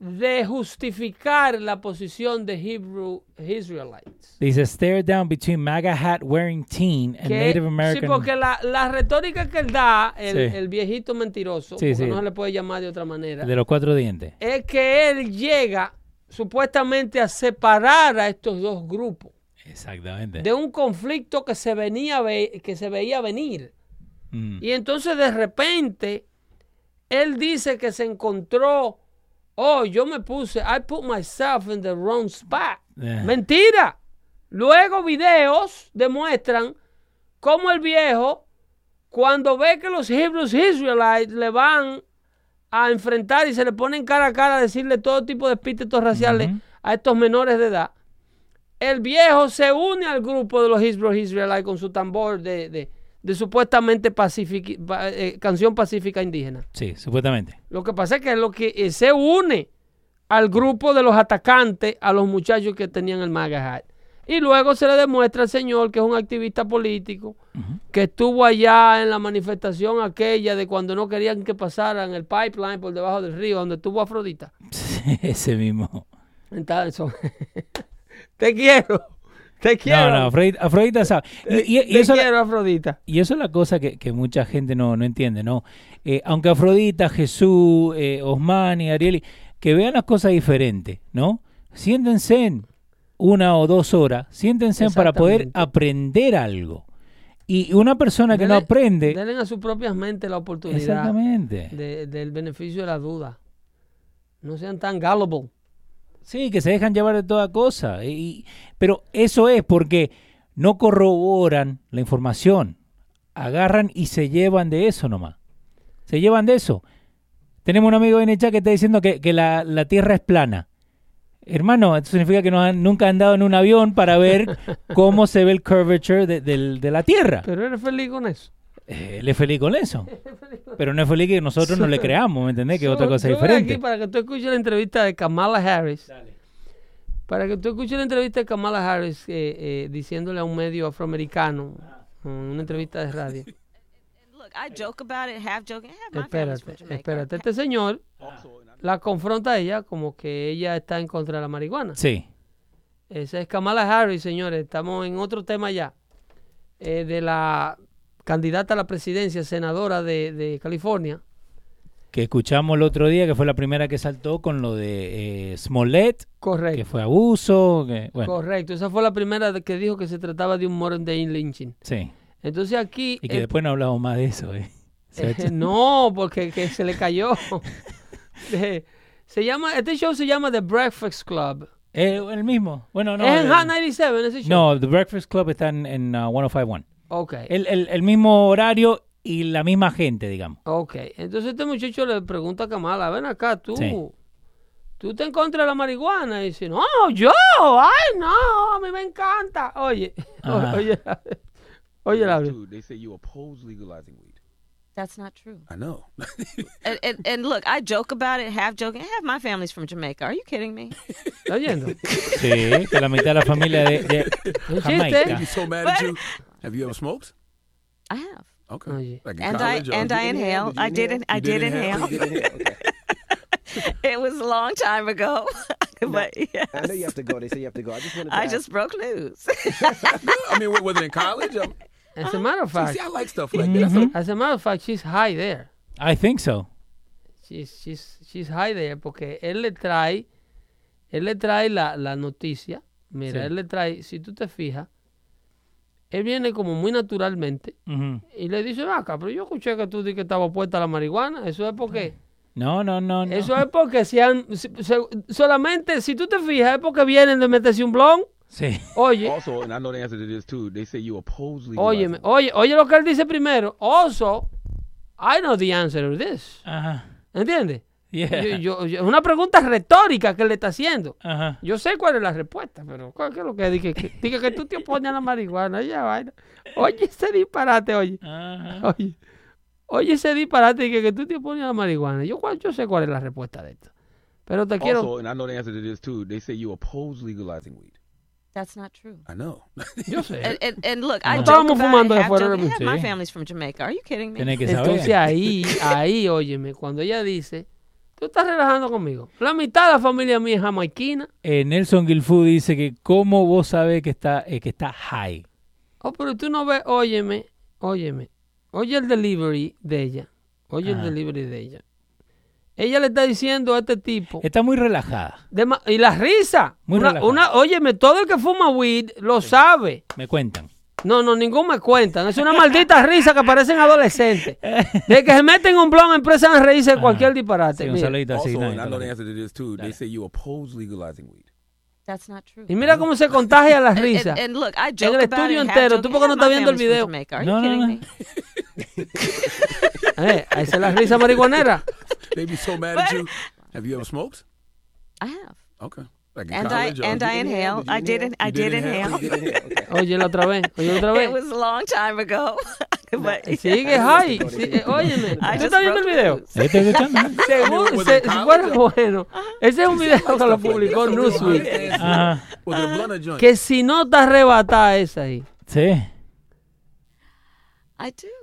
de justificar la posición de Hebrew Israelites. Dice, stare down between MAGA hat wearing teen and Que- Native American. Sí, porque la, la retórica que él da, el, Sí. el viejito mentiroso, Sí, sí. no se le puede llamar de otra manera, De los cuatro dientes. es que él llega supuestamente a separar a estos dos grupos Exactamente. de un conflicto que se, venía ve- que se veía venir. Mm. Y entonces de repente, él dice que se encontró, oh, yo me puse, I put myself in the wrong spot. Mentira. Luego videos demuestran cómo el viejo, cuando ve que los Hebrews Israelites le van a enfrentar y se le ponen cara a cara a decirle todo tipo de epítetos raciales a estos menores de edad, el viejo se une al grupo de los Hebrews Israelites con su tambor de, de- de supuestamente pacific- pa- eh, canción pacífica indígena. Sí, supuestamente. Lo que pasa es que es lo que eh, se une al grupo de los atacantes, a los muchachos que tenían el MAGA hat. Y luego se le demuestra al señor que es un activista político, que estuvo allá en la manifestación aquella de cuando no querían que pasaran el pipeline por debajo del río, donde estuvo Afrodita. Ese mismo. Entonces, te quiero, te quiero. No, no, Afrodita, Afrodita sabe. Y, y- y te eso, quiero, Afrodita. y eso es la cosa que, que mucha gente no, no entiende, ¿no? Eh, aunque Afrodita, Jesús, eh, Osman y Ariel, que vean las cosas diferentes, ¿no? Siéntense en una o dos horas, siéntense para poder aprender algo. Y una persona que no Denle- aprende... Denle a sus propias mentes la oportunidad Exactamente. de- del beneficio de la duda. No sean tan gullible. Sí, que se dejan llevar de toda cosa. Y, pero eso es porque no corroboran la información. Agarran y se llevan de eso nomás. Se llevan de eso. Tenemos un amigo en el chat que está diciendo que, que la, la Tierra es plana. Hermano, eso significa que no han- nunca han andado en un avión para ver cómo se ve el curvature de, de la Tierra. Pero eres feliz con eso. Eh, él es feliz con eso. Pero no es feliz que nosotros no le creamos, ¿me entendés? Que es otra cosa sube diferente. aquí para que tú escuches la entrevista de Kamala Harris. Para que tú escuches la entrevista de Kamala Harris eh, eh, diciéndole a un medio afroamericano, en una entrevista de radio. I joke about it, half joking. Espérate, espérate. Este señor la confronta a ella como que ella está en contra de la marihuana. Sí. Esa es Kamala Harris, señores. Estamos en otro tema ya. Eh, de la candidata a la presidencia, senadora de, de California. que escuchamos el otro día, que fue la primera que saltó con lo de eh, Smollett, que Correcto. fue abuso, que, bueno, Correcto. Esa fue la primera que dijo que se trataba de un modern day lynching. sí. Entonces aquí... Y que eh, después no hablamos más de eso, ¿eh? Eh, no, porque que se le cayó. Se llama, este show se llama The Breakfast Club. Eh, el mismo. Bueno, no. es en Hot 97 ese show. no, The Breakfast Club está en, en uh, 1051. Ok. El, el, el mismo horario y la misma gente, digamos. Ok, entonces este muchacho le pregunta a Kamala, ven acá, tú, Sí. tú te en contra de la marihuana. Y dice, no, yo, ay, no, a mí me encanta. Oye, Ajá. oye, oye, la Dude, they say you oppose legalizing weed. That's not true. I know. And, and, and look, I joke about it, half joking. Half my family's from Jamaica. Are you kidding me? ¿Está oyendo? Sí, que la mitad de la familia de, de Jamaica. chiste. He's so mad at you. Have you ever smoked? I have. Okay. Oye. Like And I- college? or- and I inhale. I didn't. I did inhale. You did inhale? Okay. It was a long time ago. but yes, I know you have to go. They say you have to go. I just wanted to I ask- just broke loose. I mean, was it in college? Um, As a matter of fact, see, I like stuff like that. That's as a matter of fact, she's high there. I think so. She's, she's, she's high there porque él le trae, él le trae la, la noticia. Mira, Sí. él le trae, si tú te fijas, él viene como muy naturalmente y le dice, "Ven acá, pero yo escuché que tú dijiste que estaba puesta la marihuana. Eso es porque, No, no, no. no. eso es porque si han, si- se- solamente, si tú te fijas, es porque vienen de meterse un blon Sí. Oye, Also, and I know the answer to this too. They say you oppose oye, legalizing. oye, oye lo que él dice primero. Also, I know the answer to this. Ajá. ¿Entiendes? Yeah. Yo- yo- yo- es una pregunta retórica que él le está haciendo. Ajá. Yo sé cuál es la respuesta, pero ¿cuál- ¿qué es lo que dije? Que, dije que tú te opones a la marihuana. Ya, vaina. Oye, ese disparate, oye. Ajá. Oye, oye ese disparate que, que tú te opones a la marihuana. Yo, cuál- yo sé cuál es la respuesta de esto. Pero te quiero... Also, and I know the answer to this too. They say you oppose legalizing weed. That's not true. I know. Yo sé. And, and, and look, I estábamos fumando de fuera de- my family's from Jamaica. Are you kidding me? Tenés que saber. Entonces ahí, ahí, óyeme, cuando ella dice, tú estás relajando conmigo. La mitad de la familia mía es jamaiquina. Eh, Nelson Gilfu dice que cómo vos sabés que está, eh, que está high. Oh, pero tú no ves, óyeme, óyeme. Oye el delivery de ella. Oye Ajá. el delivery de ella. Ella le está diciendo a este tipo. Está muy relajada. de y la risa. Muy una, relajada. una- óyeme, todo el que fuma weed lo sabe. Me cuentan. No, no, ningún me cuentan. Es una maldita risa que parecen adolescentes. De que se meten un blon, empiezan a reírse de cualquier disparate. Sí, un saludito así. also, no, and I know the no. answer to this too. They say you oppose legalizing weed. That's not true. Y mira cómo se contagia la risa. and, and look, I En el estudio entero. ¿Tú por qué no estás viendo el video? Are No, you no, kidding no. me? Eh, esa es la risa marihuanera. They be so mad at you. Have you ever smoked? I have. Okay. Like And I college? and I inhale. I did. I did inhale? la otra vez. Oye, otra vez. It was a long time ago. but Sigue high. Sí, eh, óyeme. I ¿Tú estás viendo el video? estoy escuchando. Según, Was se, it si college? fuera bueno. Ese es un video que lo publicó Newsweek. Que si no te arrebata esa ahí. Sí. I do.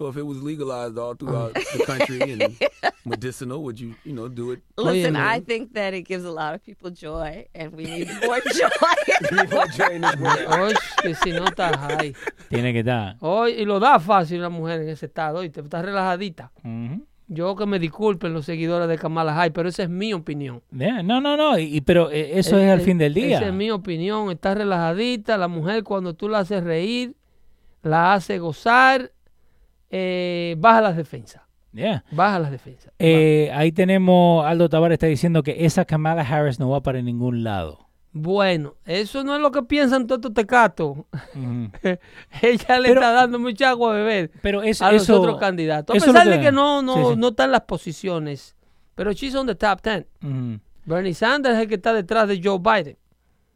So if it was legalized all throughout the country and medicinal, would you, you know, do it? Listen, man. I think that it gives a lot of people joy, and we need more joy. Oye, que si no estás high. Tiene que estar. Oye, y lo da fácil la mujer en ese estado. Y te estás relajadita. Ujú. Yo que me disculpen los seguidores de Kamala High, pero esa es mi opinión. Yeah, No, no, no. y- y- pero eh, eso es, Eh, al eh, fin del día. Esa es mi opinión. Está relajadita. La mujer, cuando tú la haces reír, la hace gozar, eh, baja las defensas. Yeah. Baja las defensas. Eh, ahí tenemos, Aldo Tavares está diciendo que esa Kamala Harris no va para ningún lado. Bueno, eso no es lo que piensan todos estos tecatos. Ella le Pero- está dando mucha agua a beber Pero eso, a los eso- otros candidatos. A pesar lo de que no, no, sí, sí. no está en las posiciones. Pero she's on the top 10. Ujú. Bernie Sanders es el que está detrás de Joe Biden.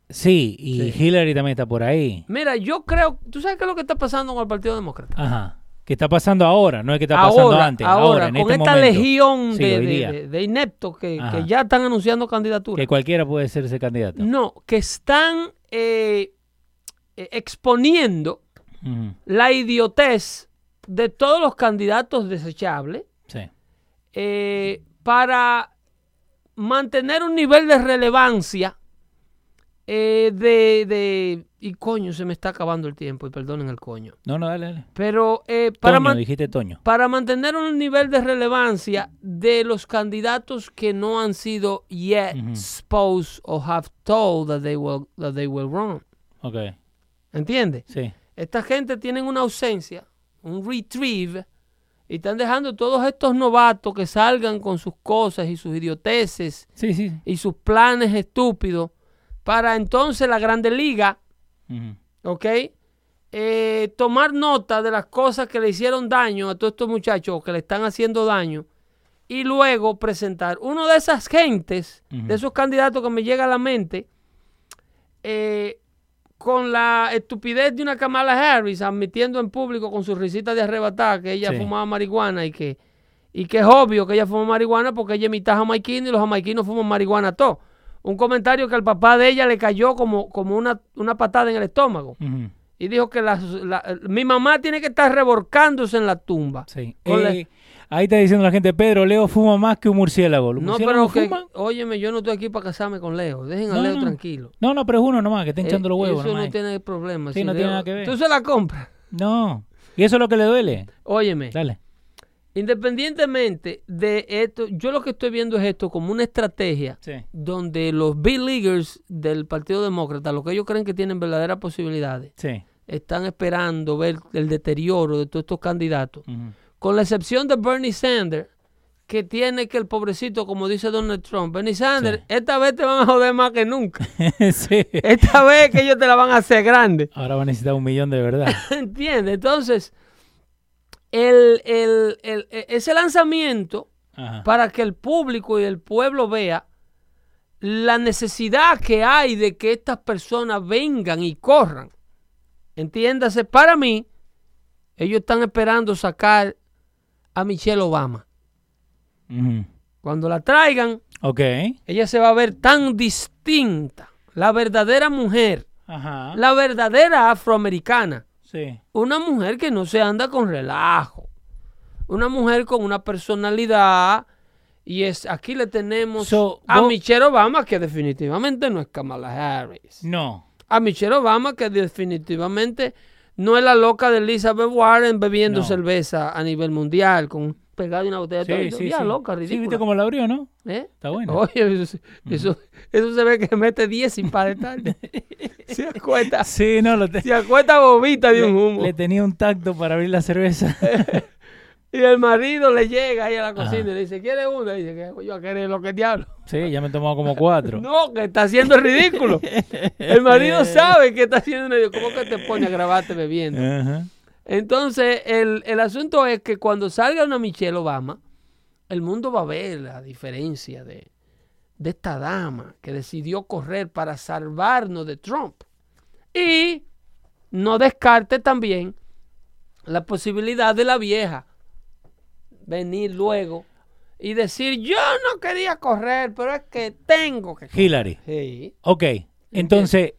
Sí, y Sí. Hillary también está por ahí. Mira, yo creo, ¿tú sabes qué es lo que está pasando con el Partido Demócrata? Ajá. ¿Qué está pasando ahora? No es que está pasando ahora, antes. ahora, Ahora, en con este esta momento. legión Sí, de, de- ineptos que, que ya están anunciando candidaturas. Que cualquiera puede ser ese candidato. No, que están eh, eh, exponiendo la idiotez de todos los candidatos desechables Sí. eh, para mantener un nivel de relevancia eh, de, de- Y coño, se me está acabando el tiempo y perdonen el coño. No, no, dale, dale. Pero eh, para, Toño, man- dijiste Toño. para mantener un nivel de relevancia de los candidatos que no han sido yet Ujú. exposed or have told that they will, that they will run. Ok. ¿Entiendes? Sí. Esta gente tiene una ausencia, un retrieve, y están dejando todos estos novatos que salgan con sus cosas y sus idioteces Sí, sí. y sus planes estúpidos para entonces la Grande Liga. ¿ok? Eh, tomar nota de las cosas que le hicieron daño a todos estos muchachos que le están haciendo daño y luego presentar uno de esas gentes, de esos candidatos que me llega a la mente, eh, con la estupidez de una Kamala Harris admitiendo en público con su risita de arrebatar que ella Sí. fumaba marihuana y que, y que es obvio que ella fuma marihuana porque ella es mitad jamaiquina y los jamaiquinos fuman marihuana todo. Un comentario que al papá de ella le cayó como, como una, una patada en el estómago. Y dijo que la- la- mi mamá tiene que estar revolcándose en la tumba. Sí. Con la- Eh, ahí está diciendo la gente, Pedro, Leo fuma más que un murciélago. ¿Los no, pero que, fuman? óyeme, yo no estoy aquí para casarme con Leo. Dejen a Leo no. tranquilo. No, no, pero es uno nomás que está hinchando Eh, los huevos. Eso nomás. no tiene problema. Sí, Si no tiene nada que ver. Tú se la compras. No. ¿Y eso es lo que le duele? Óyeme, Dale. Independientemente de esto, yo lo que estoy viendo es esto como una estrategia Sí. donde los big leaguers del Partido Demócrata, lo que ellos creen que tienen verdaderas posibilidades, Sí. están esperando ver el deterioro de todos estos candidatos. Con la excepción de Bernie Sanders, que tiene que el pobrecito, como dice Donald Trump, Bernie Sanders, esta vez te van a joder más que nunca. sí. Esta vez que ellos te la van a hacer grande. Ahora va a necesitar un millón de verdad. ¿Entiendes? Entonces, el, el- el- e- ese lanzamiento Ajá. para que el público y el pueblo vea la necesidad que hay de que estas personas vengan y corran. Entiéndase, para mí, ellos están esperando sacar a Michelle Obama. Cuando la traigan, Ok. ella se va a ver tan distinta. La verdadera mujer, Ajá. la verdadera afroamericana. Sí. Una mujer que no se anda con relajo. Una mujer con una personalidad. Y es aquí le tenemos So, a vos- Michelle Obama, que definitivamente no es Kamala Harris. No. A Michelle Obama, que definitivamente no es la loca de Elizabeth Warren bebiendo No. cerveza a nivel mundial, con pegado una botella de Sí, todo. sí, Ya sí. loca, Sí, ridícula. viste cómo la abrió, ¿no? ¿Eh? Está bueno. Oye, eso, eso, eso se ve que mete 10 sin par de tarde. se acuesta, Sí, no, lo te- se acuesta bobita de un humo. le tenía un tacto para abrir la cerveza. Y el marido le llega ahí a la cocina Ajá. y le dice, ¿quiere una? Y dice, ¿qué yo a querer lo que diablo? sí, ya me he tomado como cuatro. No, que está haciendo el ridículo. El marido sabe que está haciendo el ridículo. ¿Cómo que te pone a grabarte bebiendo? Ajá. Entonces, el, el asunto es que cuando salga una Michelle Obama, el mundo va a ver la diferencia de, de esta dama que decidió correr para salvarnos de Trump. Y no descarte también la posibilidad de la vieja venir luego y decir, yo no quería correr, pero es que tengo que correr. Hillary. Sí. Ok. Entonces,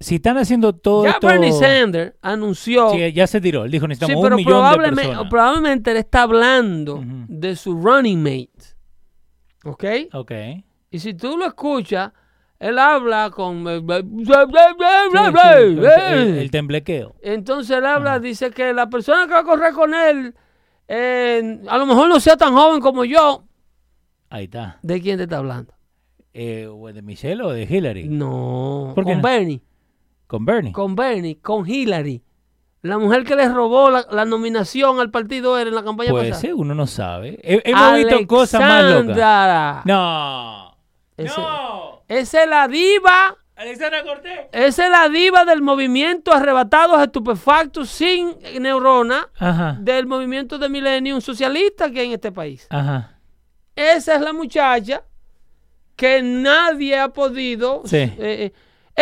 si están haciendo todo Ya esto... Bernie Sanders anunció... Sí, ya se tiró. Él dijo, Sí, necesitamos pero un millón de probablemente, personas. probablemente él está hablando de su running mate. ¿Ok? Ok. Y si tú lo escuchas, él habla con... Sí, sí, el, el- temblequeo. Entonces él habla, dice que la persona que va a correr con él, eh, a lo mejor no sea tan joven como yo. Ahí está. ¿De quién te está hablando? Eh, ¿o ¿De Michelle o de Hillary? No, ¿Por qué con no? Bernie. Con Bernie. Con Bernie, con Hillary. La mujer que le robó la, la nominación al partido era en la campaña Puede pasada. ser, uno no sabe. He- hemos visto cosas más locas. Alexandra. No. Ese- No. Esa es la diva. Alexandra Cortés. Esa es la diva del movimiento arrebatados, estupefactos, sin neurona, Ajá. del movimiento de Millennium socialista que hay en este país. Ajá. Esa es la muchacha que nadie ha podido. Sí. eh, eh,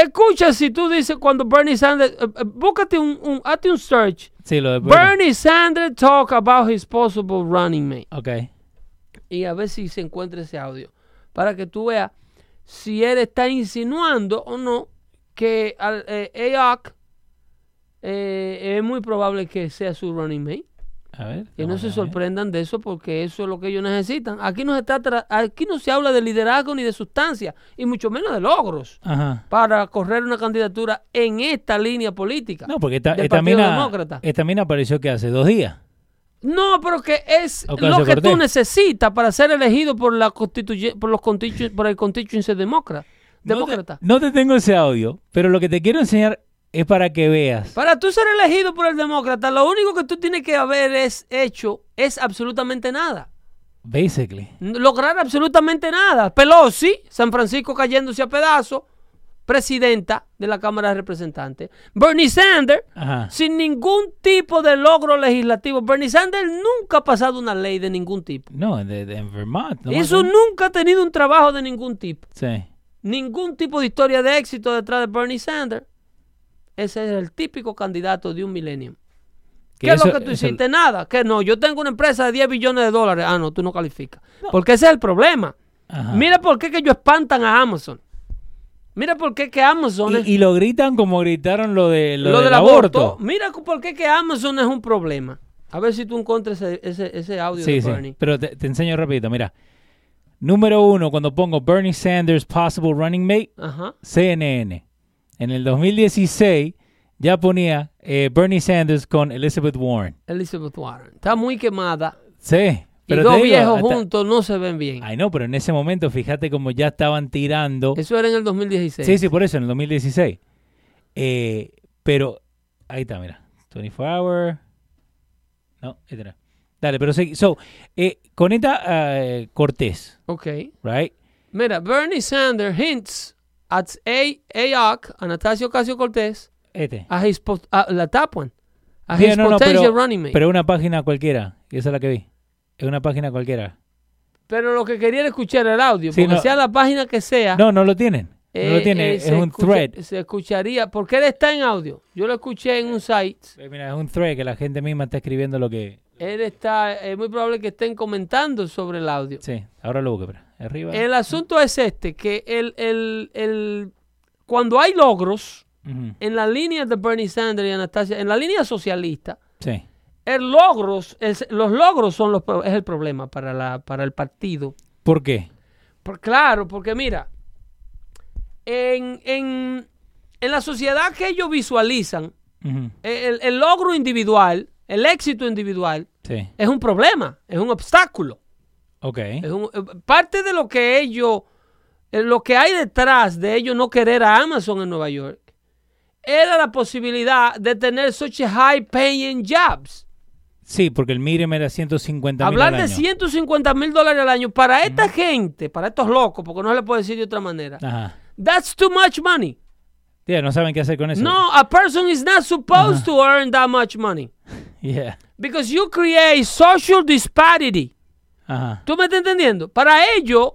escucha si tú dices cuando Bernie Sanders. eh, búscate un, un, hazte un search. Sí, lo de Bernie. Sanders talk about his possible running mate. Ok. y a ver si se encuentra ese audio para que tú veas si él está insinuando o no que eh, AOC eh, es muy probable que sea su running mate. A ver. Que no se sorprendan de eso porque eso es lo que ellos necesitan. Aquí no se, trata, aquí no se habla de liderazgo ni de sustancia y mucho menos de logros Ajá. para correr una candidatura en esta línea política. No, porque esta, esta mina, Demócrata. esta mina apareció que hace dos días. No, pero que es lo que tú necesitas para ser elegido por la por los constitu- por el constituency demócrata. No demócrata. te, no te tengo ese audio, pero lo que te quiero enseñar es para que veas. Para tú ser elegido por el demócrata, lo único que tú tienes que haber es hecho es absolutamente nada. Basically. Lograr absolutamente nada. Pelosi, San Francisco cayéndose a pedazos, presidenta de la Cámara de Representantes. Bernie Sanders, Ajá. sin ningún tipo de logro legislativo. Bernie Sanders nunca ha pasado una ley de ningún tipo. No, en Vermont. ¿no? Eso nunca ha tenido un trabajo de ningún tipo. Sí. Ningún tipo de historia de éxito detrás de Bernie Sanders. Ese es el típico candidato de un. Que ¿Qué es lo que tú hiciste? Nada. Que no, yo tengo una empresa de 10 billones de dólares. Ah, no, tú no calificas. Porque ese es el problema. Ajá. Mira por qué que ellos espantan a Amazon. Mira por qué que Amazon es Y, lo gritan como gritaron lo, de, lo, lo, del, del aborto. aborto. Mira por qué que Amazon es un problema. A ver si tú encuentras ese, ese, ese audio Sí, de sí. Bernie. Pero te, te enseño rapidito, mira. Número uno, cuando pongo Bernie Sanders possible running mate, Ajá. CNN. En el 2016 ya ponía eh, Bernie Sanders con Elizabeth Warren. Elizabeth Warren. Está muy quemada. Sí. Y Pero dos te digo, viejos hasta- juntos no se ven bien. Ay, no, pero en ese momento, fíjate como ya estaban tirando. Eso era en el 2016. Sí, sí, por eso, en el 2016. Eh, pero, ahí está, mira. 24 hour. No, no. Dale, pero segui- so, eh, conecta a Cortés, Ok. right? Mira, Bernie Sanders hints at A. AOC, Anastasio Ocasio Cortés, Este. a his la top one, a Sí, his no, no, potential pero, running mate. pero una página cualquiera, y esa es la que vi. Es una página cualquiera. Pero lo que quería era escuchar el audio, Sí, porque no. sea la página que sea. No, no lo tienen. No eh, lo tienen, eh, es un escucha- thread. Se escucharía, porque él está en audio. Yo lo escuché en un site. Eh, Mira, es un thread que la gente misma está escribiendo lo que... Él está, es muy probable que estén comentando sobre el audio. Sí, ahora lo busco, pero arriba. El asunto es este, que el, el, el, cuando hay logros en la línea de Bernie Sanders y Anastasia, en la línea socialista, Sí. el logros, el- los logros son los, es el problema para, la, para el partido. ¿Por qué? Por, claro, porque mira, en, en, en la sociedad que ellos visualizan, el, el logro individual, el éxito individual, Sí. es un problema, es un obstáculo. Ok. Es un- eh, parte de lo que ellos, eh, lo que hay detrás de ellos no querer a Amazon en Nueva York, era la posibilidad de tener such high paying jobs. Sí, porque el Mirem era 150 mil Hablar al de año. 150 mil dólares al año para esta gente, para estos locos, porque no se le puede decir de otra manera. Ajá. That's too much money. Yeah, no saben qué hacer con eso. No, a person is not supposed to earn that much money Yeah. because you create social disparity. Ajá. ¿Tú me estás entendiendo? Para ellos,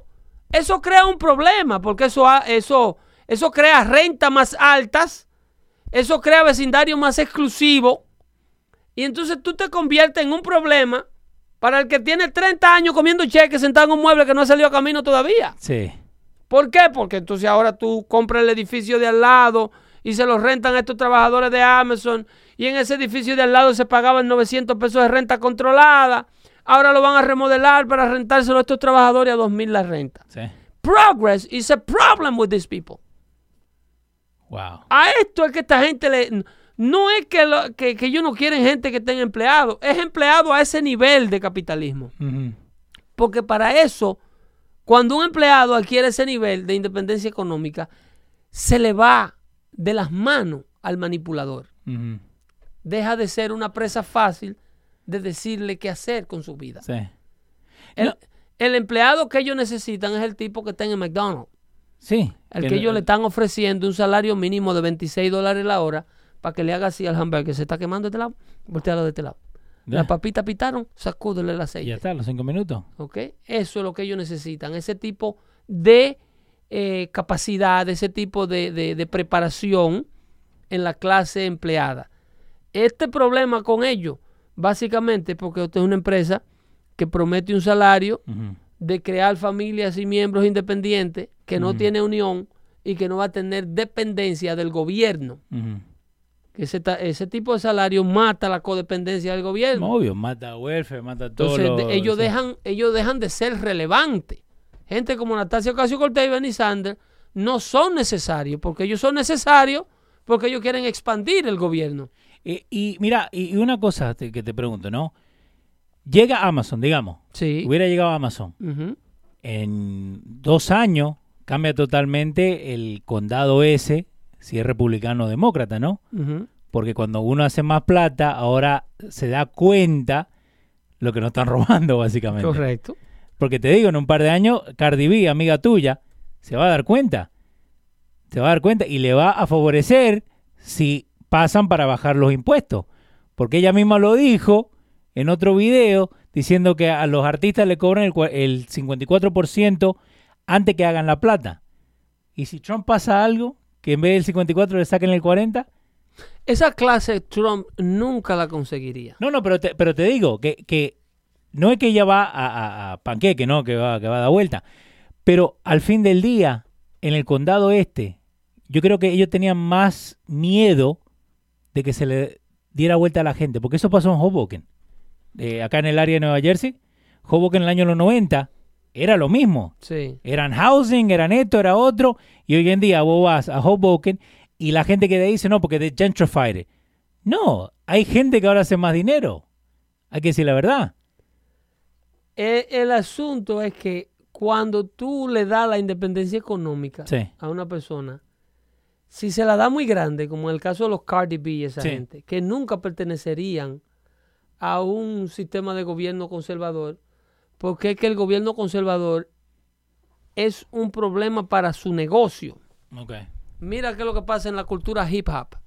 eso crea un problema, porque eso, eso, eso crea rentas más altas, eso crea vecindarios más exclusivos, y entonces tú te conviertes en un problema para el que tiene 30 años comiendo cheques sentado en un mueble que no ha salido a camino todavía. Sí. ¿Por qué? Porque entonces ahora tú compras el edificio de al lado y se lo rentan a estos trabajadores de Amazon y en ese edificio de al lado se pagaban 900 pesos de renta controlada. Ahora lo van a remodelar para rentárselo a estos trabajadores a 2000 la renta. Sí. Progress is a problem with these people. Wow. A esto es que esta gente le... No es que, lo- que, que ellos no quieren gente que estén empleados, es empleado a ese nivel de capitalismo. Porque para eso, cuando un empleado adquiere ese nivel de independencia económica, se le va de las manos al manipulador. Deja de ser una presa fácil de decirle qué hacer con su vida. Sí. El, el empleado que ellos necesitan es el tipo que está en el McDonald's. Sí. El Que ellos le están ofreciendo un salario mínimo de 26 dólares la hora para que le haga así al hamburger que se está quemando de este lado, voltealo de este lado. Ya. Las papitas pitaron, sacúdele el Ya aceite. está, los cinco minutos. ¿ok? Eso es lo que ellos necesitan, ese tipo de eh, capacidad, ese tipo de, de- de preparación en la clase empleada. Este problema con ellos, básicamente, porque usted es una empresa que promete un salario de crear familias y miembros independientes, que no tiene unión y que no va a tener dependencia del gobierno. Que ese, tipo de salario mata la codependencia del gobierno. Obvio, mata welfare, mata todo. Entonces, lo- ellos, dejan, ellos dejan de ser relevantes. Gente como Natasio Ocasio Cortez y Bernie Sanders no son necesarios, porque ellos son necesarios porque ellos quieren expandir el gobierno. Eh, y mira, y una cosa te- que te pregunto, ¿no? Llega Amazon, digamos. Sí. Hubiera llegado Amazon. Ujú. En dos años cambia totalmente el condado ese, si es republicano o demócrata, ¿no? Porque cuando uno hace más plata, ahora se da cuenta lo que nos están robando, básicamente. Correcto. Porque te digo, en un par de años, Cardi B, amiga tuya, se va a dar cuenta. Se va a dar cuenta y le va a favorecer si pasan para bajar los impuestos. Porque ella misma lo dijo en otro video diciendo que a los artistas le cobran el, el 54% antes que hagan la plata. Y si Trump pasa algo, que en vez del 54 le saquen el 40, Esa clase Trump nunca la conseguiría. No, no, pero te, pero te digo que, que no es que ella va a, a- a panqueque, no, que va, que va a dar vuelta. Pero al fin del día, en el condado este, yo creo que ellos tenían más miedo de que se le diera vuelta a la gente, porque eso pasó en Hoboken, eh, acá en el área de Nueva Jersey. Hoboken en el año los 90 era lo mismo. Sí. Eran housing, eran esto, era otro. Y hoy en día vos vas a Hoboken y la gente que te dice, no, porque de gentrified. No, hay gente que ahora hace más dinero. Hay que decir la verdad. El, el asunto es que cuando tú le das la independencia económica Sí. a una persona, si se la da muy grande, como en el caso de los Cardi B y esa Sí. gente, que nunca pertenecerían a un sistema de gobierno conservador, porque es que el gobierno conservador es un problema para su negocio. Ok. Mira qué es lo que pasa en la cultura hip hop.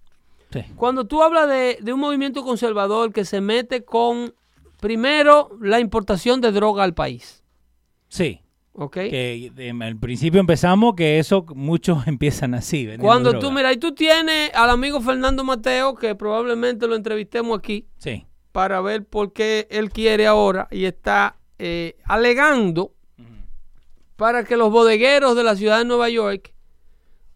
Sí. Cuando tú hablas de, de un movimiento conservador que se mete con, primero, la importación de droga al país. Sí. ¿Ok? Que al principio empezamos que eso muchos empiezan así. Cuando droga. tú, mira, y tú tienes al amigo Fernando Mateo, que probablemente lo entrevistemos aquí, Sí. para ver por qué él quiere ahora y está eh, alegando para que los bodegueros de la ciudad de Nueva York,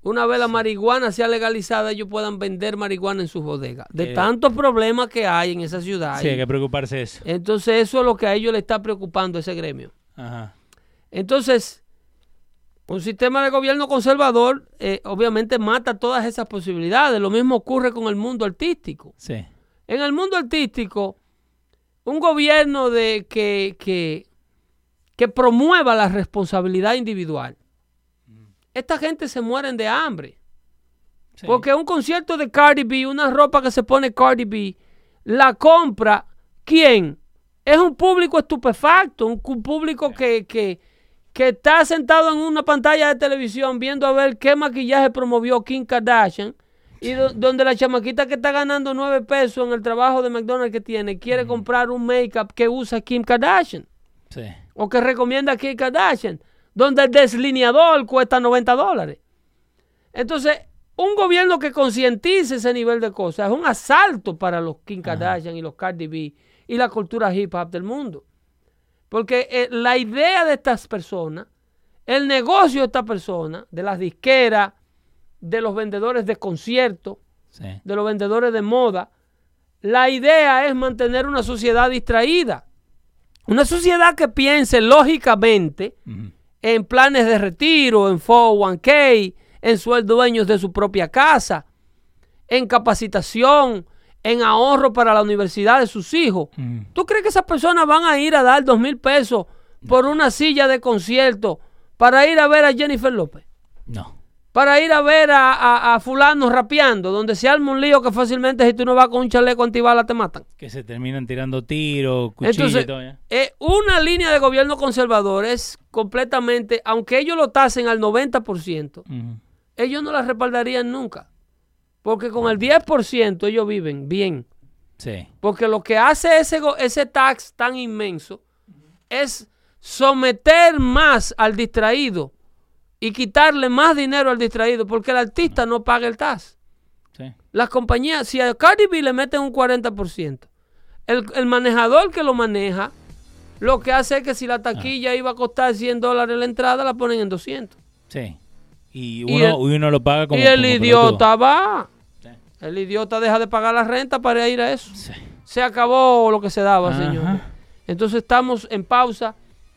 una vez la marihuana sea legalizada, ellos puedan vender marihuana en sus bodegas. De Eh, tantos problemas que hay en esa ciudad. Sí, hay que preocuparse eso. Entonces eso es lo que a ellos le está preocupando ese gremio. Ajá. Entonces, un sistema de gobierno conservador eh, obviamente mata todas esas posibilidades. Lo mismo ocurre con el mundo artístico. Sí. En el mundo artístico, un gobierno de que, que, que promueva la responsabilidad individual. Esta gente se mueren de hambre. Porque un concierto de Cardi B, una ropa que se pone Cardi B, la compra, ¿quién? Es un público estupefacto, un público que, que, que está sentado en una pantalla de televisión viendo a ver qué maquillaje promovió Kim Kardashian y do- donde la chamaquita que está ganando nueve pesos en el trabajo de McDonald's que tiene quiere comprar un make-up que usa Kim Kardashian Sí. o que recomienda Kim Kardashian, donde el deslineador cuesta 90 dólares. Entonces, un gobierno que concientice ese nivel de cosas es un asalto para los Kim Kardashian y los Cardi B y la cultura hip hop del mundo. Porque eh, la idea de estas personas, el negocio de estas personas, de las disqueras, de los vendedores de conciertos, Sí. de los vendedores de moda, la idea es mantener una sociedad distraída. Una sociedad que piense lógicamente en planes de retiro, en 401k, en sueldos dueños de su propia casa, en capacitación, en ahorro para la universidad de sus hijos. ¿Tú crees que esas personas van a ir a dar dos mil pesos por una silla de concierto para ir a ver a Jennifer López? No. Para ir a ver a, a- a fulano rapeando, donde se arma un lío que fácilmente si tú no vas con un chaleco antibala te matan. Que se terminan tirando tiros, cuchillos Entonces, y eh, una línea de gobierno conservador es completamente, aunque ellos lo tasen al 90%, Ujú. ellos no la respaldarían nunca. Porque con el 10% ellos viven bien. Sí. Porque lo que hace ese, ese tax tan inmenso es someter más al distraído y quitarle más dinero al distraído porque el artista no paga el tax. Sí. Las compañías, si a Cardi B le meten un 40%, el, el manejador que lo maneja, lo que hace es que si la taquilla iba a costar 100 dólares la entrada, la ponen en 200. Sí. Y Y uno, el- y uno lo paga como y el como idiota va. El idiota deja de pagar la renta para ir a eso. Se acabó lo que se daba, Ajá. señor. Entonces estamos en pausa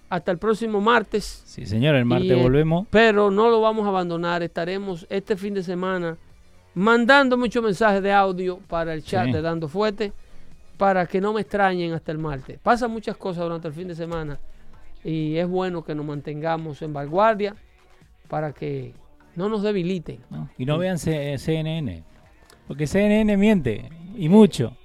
hasta el próximo martes. Sí, señor, el martes Y, eh, volvemos. Pero no lo vamos a abandonar. Estaremos este fin de semana mandando muchos mensajes de audio para el chat Sí. de Dando Fuerte para que no me extrañen hasta el martes. Pasan muchas cosas durante el fin de semana y es bueno que nos mantengamos en vanguardia para que no nos debiliten. Y no vean CNN. Porque CNN miente. Y mucho.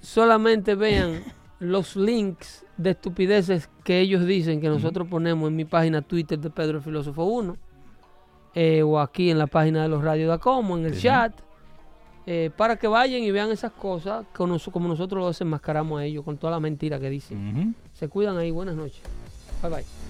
solamente vean los links de estupideces que ellos dicen que nosotros ponemos en mi página Twitter de Pedro el Filósofo 1 eh, o aquí en la página de los radios de Acomo, en el Sí. chat, eh, para que vayan y vean esas cosas nos- como nosotros lo desenmascaramos a ellos con toda la mentira que dicen. Se cuidan ahí, buenas noches. Bye bye.